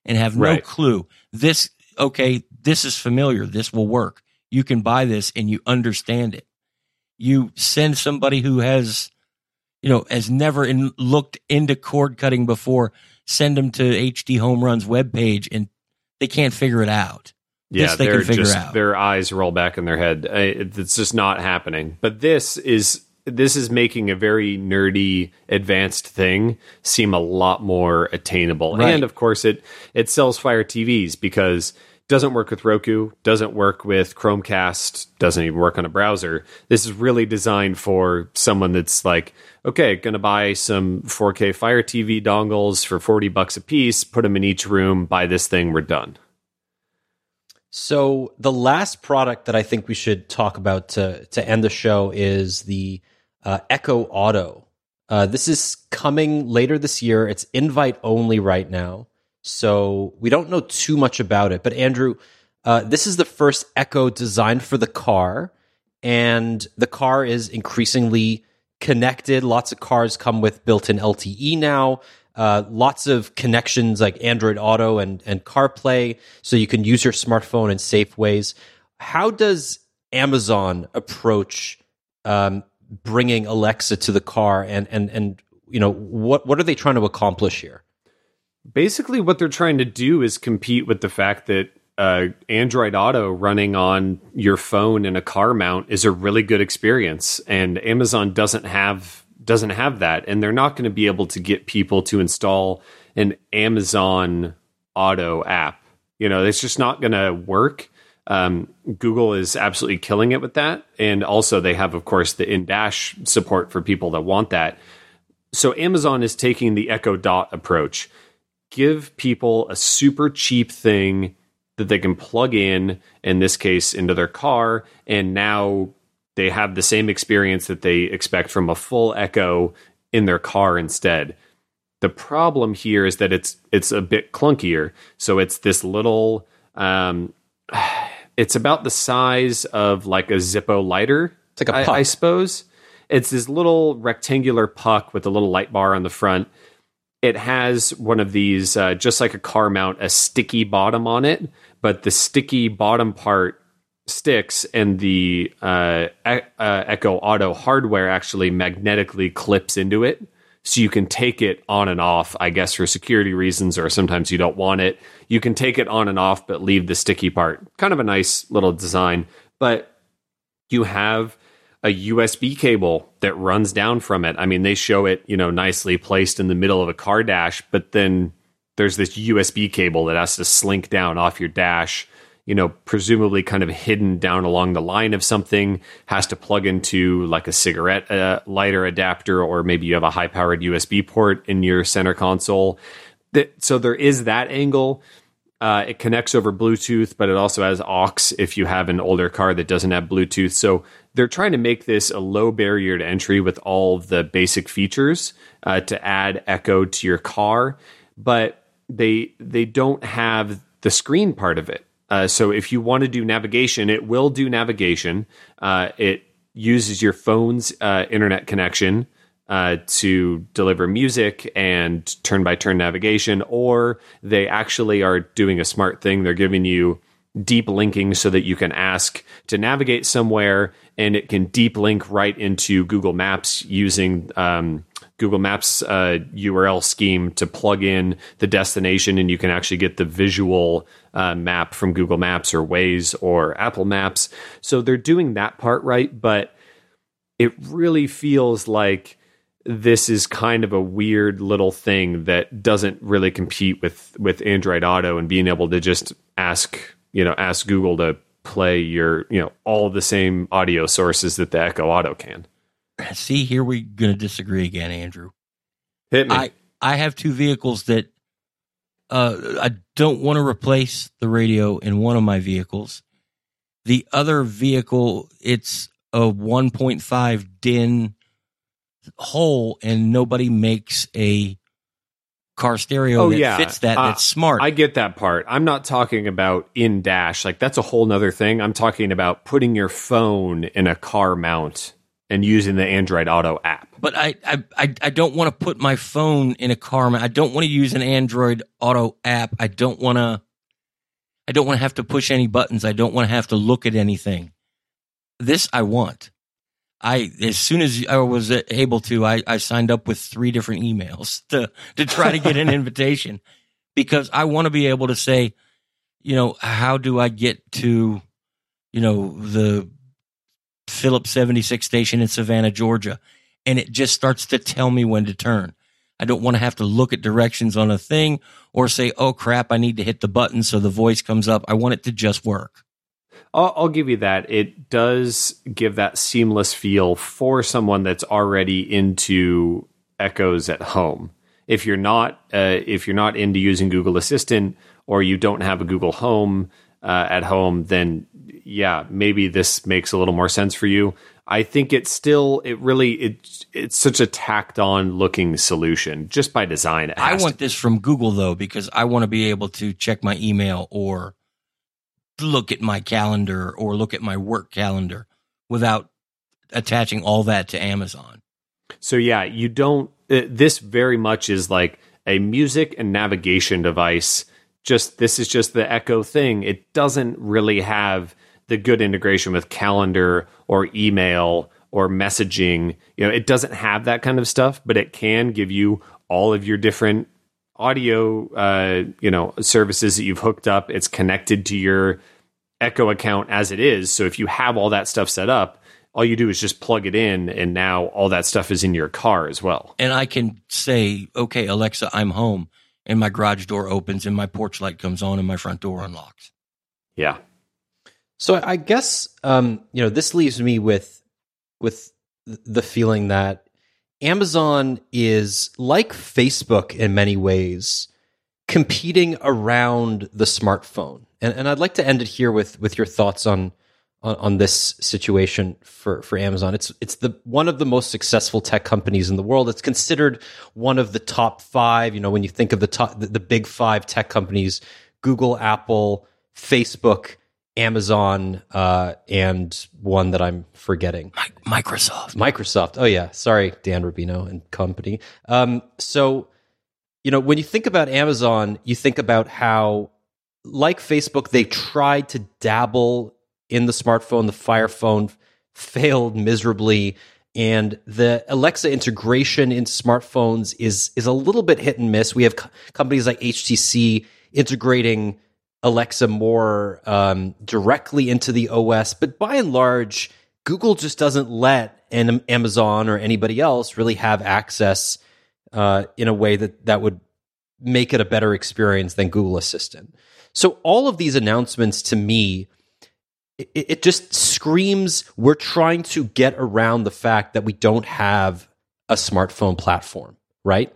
and have no Right. clue. This okay, this is familiar. This will work. You can buy this and you understand it. You send somebody who has, you know, has never in, looked into cord cutting before. Send them to HD Home Run's webpage and they can't figure it out. Yeah, they can figure just out. their eyes roll back in their head. It's just not happening. But this is this is making a very nerdy, advanced thing seem a lot more attainable. Right. And of course, it it sells Fire TVs because it doesn't work with Roku, doesn't work with Chromecast, doesn't even work on a browser. This is really designed for someone that's like, okay, going to buy some 4K Fire TV dongles for 40 bucks a piece, put them in each room, buy this thing, we're done. So the last product that I think we should talk about to to end the show is the uh, Echo Auto. Uh, this is coming later this year. It's invite only right now, so we don't know too much about it. But Andrew, uh, this is the first Echo designed for the car, and the car is increasingly connected. Lots of cars come with built-in LTE now. Uh, lots of connections like Android Auto and and CarPlay, so you can use your smartphone in safe ways. How does Amazon approach um, bringing Alexa to the car, and and and you know what what are they trying to accomplish here? basically what they're trying to do is compete with the fact that uh, Android Auto running on your phone in a car mount is a really good experience, and Amazon doesn't have doesn't have that, and they're not going to be able to get people to install an Amazon Auto app. You know, it's just not going to work. Um, Google is absolutely killing it with that, and also they have, of course, the in dash support for people that want that. So Amazon is taking the Echo Dot approach. Give people a super cheap thing that they can plug in, in this case, into their car, and now they have the same experience that they expect from a full Echo in their car instead. The problem here is that it's it's a bit clunkier. So it's this little um, it's about the size of like a Zippo lighter. It's like a I, puck. I suppose. It's this little rectangular puck with a little light bar on the front. It has one of these, uh, just like a car mount, a sticky bottom on it, but the sticky bottom part sticks and the uh, e- uh, Echo Auto hardware actually magnetically clips into it. So you can take it on and off, I guess, for security reasons, or sometimes you don't want it. You can take it on and off, but leave the sticky part. Kind of a nice little design. But you have a USB cable that runs down from it. I mean, they show it, you know, nicely placed in the middle of a car dash, but then there's this USB cable that has to slink down off your dash, you know, presumably kind of hidden down along the line of something, has to plug into like a cigarette uh, lighter adapter, or maybe you have a high powered USB port in your center console. That, so there is that angle. Uh, it connects over Bluetooth, but it also has aux if you have an older car that doesn't have Bluetooth. So they're trying to make this a low barrier to entry with all the basic features uh, to add Echo to your car, but they they don't have the screen part of it. Uh, so if you want to do navigation, it will do navigation. Uh, it uses your phone's uh, internet connection uh, to deliver music and turn by turn navigation, or they actually are doing a smart thing. They're giving you deep linking so that you can ask to navigate somewhere and it can deep link right into Google Maps using um, Google Maps uh, URL scheme to plug in the destination, and you can actually get the visual uh, map from Google Maps or Waze or Apple Maps. So they're doing that part right, but it really feels like this is kind of a weird little thing that doesn't really compete with with Android Auto and being able to just ask you know ask Google to play your you know all the same audio sources that the Echo Auto can. See, here we're going to disagree again, Andrew. Hit me. I I have two vehicles that uh, I don't want to replace the radio in one of my vehicles. The other vehicle, it's a 1.5 DIN hole, and nobody makes a car stereo Oh, that yeah. fits that. Uh, that's smart. I get that part. I'm not talking about in dash. Like that's a whole nother thing. I'm talking about putting your phone in a car mount and using the Android Auto app. but I, I, I, don't want to put my phone in a car. I don't want to use an Android Auto app. I don't want to. I don't want to have to push any buttons. I don't want to have to look at anything. This I want. I as soon as I was able to, I, I signed up with three different emails to to try to get an invitation because I want to be able to say, you know, how do I get to, you know, the Phillips 76 station in Savannah, Georgia, and it just starts to tell me when to turn. I don't want to have to look at directions on a thing or say, oh crap, I need to hit the button so the voice comes up. I want it to just work. I'll, I'll give you that. It does give that seamless feel for someone that's already into Echoes at home. If you're not, uh, if you're not into using Google Assistant or you don't have a Google Home uh, at home, then yeah, maybe this makes a little more sense for you. I think it's still, it really, it, it's such a tacked on looking solution just by design. I want to- this from Google though, because I want to be able to check my email or look at my calendar or look at my work calendar without attaching all that to Amazon. So yeah, you don't. Uh, this very much is like a music and navigation device. Just this is just the Echo thing. It doesn't really have the good integration with calendar or email or messaging. You know, it doesn't have that kind of stuff, but it can give you all of your different audio, uh, you know, services that you've hooked up. It's connected to your Echo account as it is. So if you have all that stuff set up, all you do is just plug it in, and now all that stuff is in your car as well. And I can say, okay, Alexa, I'm home. And my garage door opens and my porch light comes on and my front door unlocks. Yeah. So I guess um, you know this leaves me with with the feeling that Amazon is like Facebook in many ways, competing around the smartphone. And, and I'd like to end it here with with your thoughts on on, on this situation for, for Amazon. It's it's the one of the most successful tech companies in the world. It's considered one of the top five. You know, when you think of the top the, the big five tech companies, Google, Apple, Facebook, Amazon, uh, and one that I'm forgetting. Microsoft. Microsoft. Oh yeah, sorry, Dan Rubino and company. Um, so, you know, when you think about Amazon, you think about how, like Facebook, they tried to dabble in the smartphone. The Fire Phone failed miserably, and the Alexa integration into smartphones is is a little bit hit and miss. We have co- companies like HTC integrating Alexa more um, directly into the OS, but by and large, Google just doesn't let an Amazon or anybody else really have access uh, in a way that that would make it a better experience than Google Assistant. So all of these announcements to me, it, it just screams we're trying to get around the fact that we don't have a smartphone platform, right?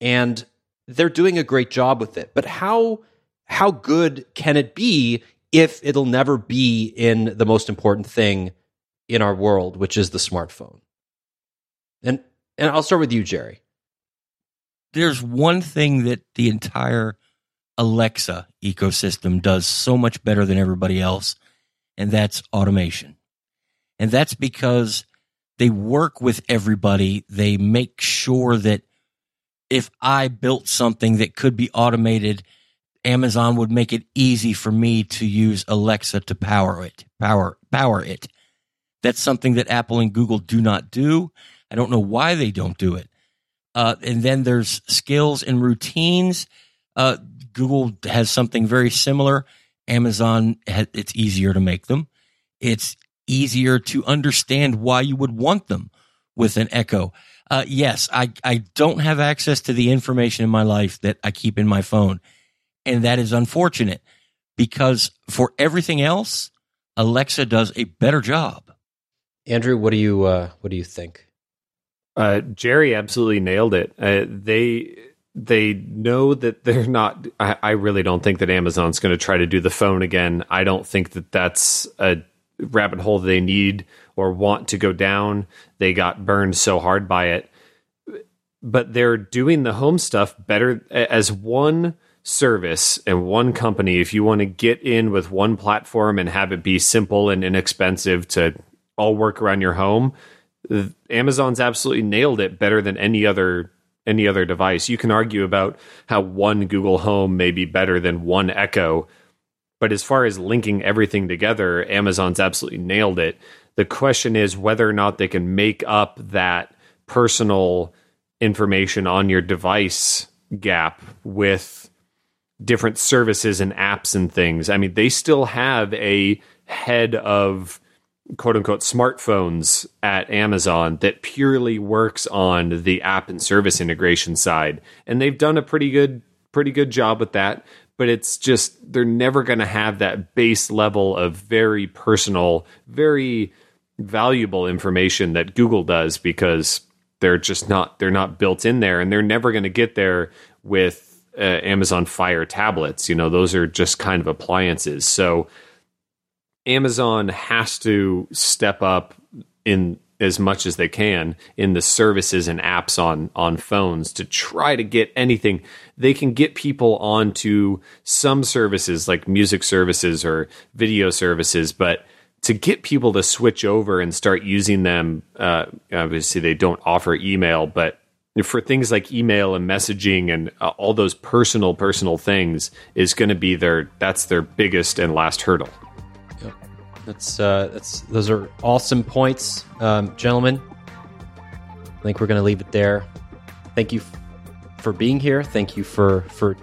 And they're doing a great job with it. But how how good can it be if it'll never be in the most important thing in our world, which is the smartphone? And and I'll start with you, Jerry. There's one thing that the entire Alexa ecosystem does so much better than everybody else, and that's automation. And that's because they work with everybody. They make sure that if I built something that could be automated, Amazon would make it easy for me to use Alexa to power it, power, power it. That's something that Apple and Google do not do. I don't know why they don't do it. Uh, and then there's skills and routines. Uh, Google has something very similar. Amazon, it's easier to make them. It's easier to understand why you would want them with an Echo. Uh, yes, I, I don't have access to the information in my life that I keep in my phone. And that is unfortunate because for everything else, Alexa does a better job. Andrew, what do you uh, what do you think? Uh, Jerry absolutely nailed it. Uh, they they know that they're not. I, I really don't think that Amazon's going to try to do the phone again. I don't think that that's a rabbit hole they need or want to go down. They got burned so hard by it, but they're doing the home stuff better as one service and one company. If you want to get in with one platform and have it be simple and inexpensive to all work around your home, Amazon's absolutely nailed it better than any other any other device. You can argue about how one Google Home may be better than one Echo, but as far as linking everything together, Amazon's absolutely nailed it. The question is whether or not they can make up that personal information on your device gap with different services and apps and things. I mean, they still have a head of quote unquote smartphones at Amazon that purely works on the app and service integration side. And they've done a pretty good pretty good job with that, but it's just they're never going to have that base level of very personal, very valuable information that Google does because they're just not they're not built in there and they're never going to get there with uh, Amazon Fire tablets. You know, those are just kind of appliances. So Amazon has to step up in as much as they can in the services and apps on on phones to try to get anything they can get people onto some services like music services or video services but to get people to switch over and start using them uh, obviously they don't offer email but for things like email and messaging and uh, all those personal personal things is going to be their that's their biggest and last hurdle. That's uh that's those are awesome points. Um, gentlemen i think we're going to leave it there. Thank you f- for being here. Thank you for for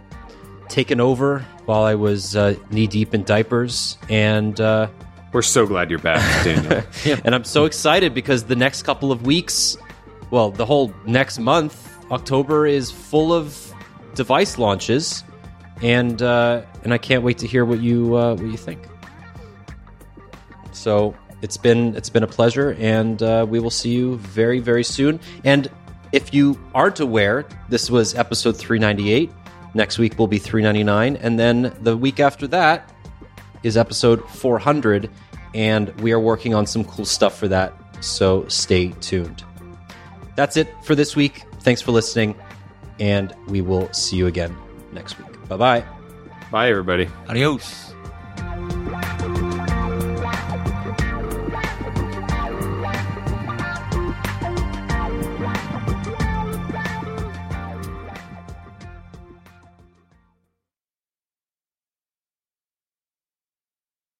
taking over while i was uh, knee deep in diapers. And uh, we're so glad you're back daniel. And i'm so excited because the next couple of weeks well, the whole next month, October is full of device launches, and uh, and I can't wait to hear what you uh, what you think. So it's been it's been a pleasure, and uh, we will see you very very soon. And if you aren't aware, this was episode 398. Next week will be 399, and then the week after that is episode 400, and we are working on some cool stuff for that. So stay tuned. That's it for this week. Thanks for listening, and we will see you again next week. Bye bye. Bye, everybody. Adios.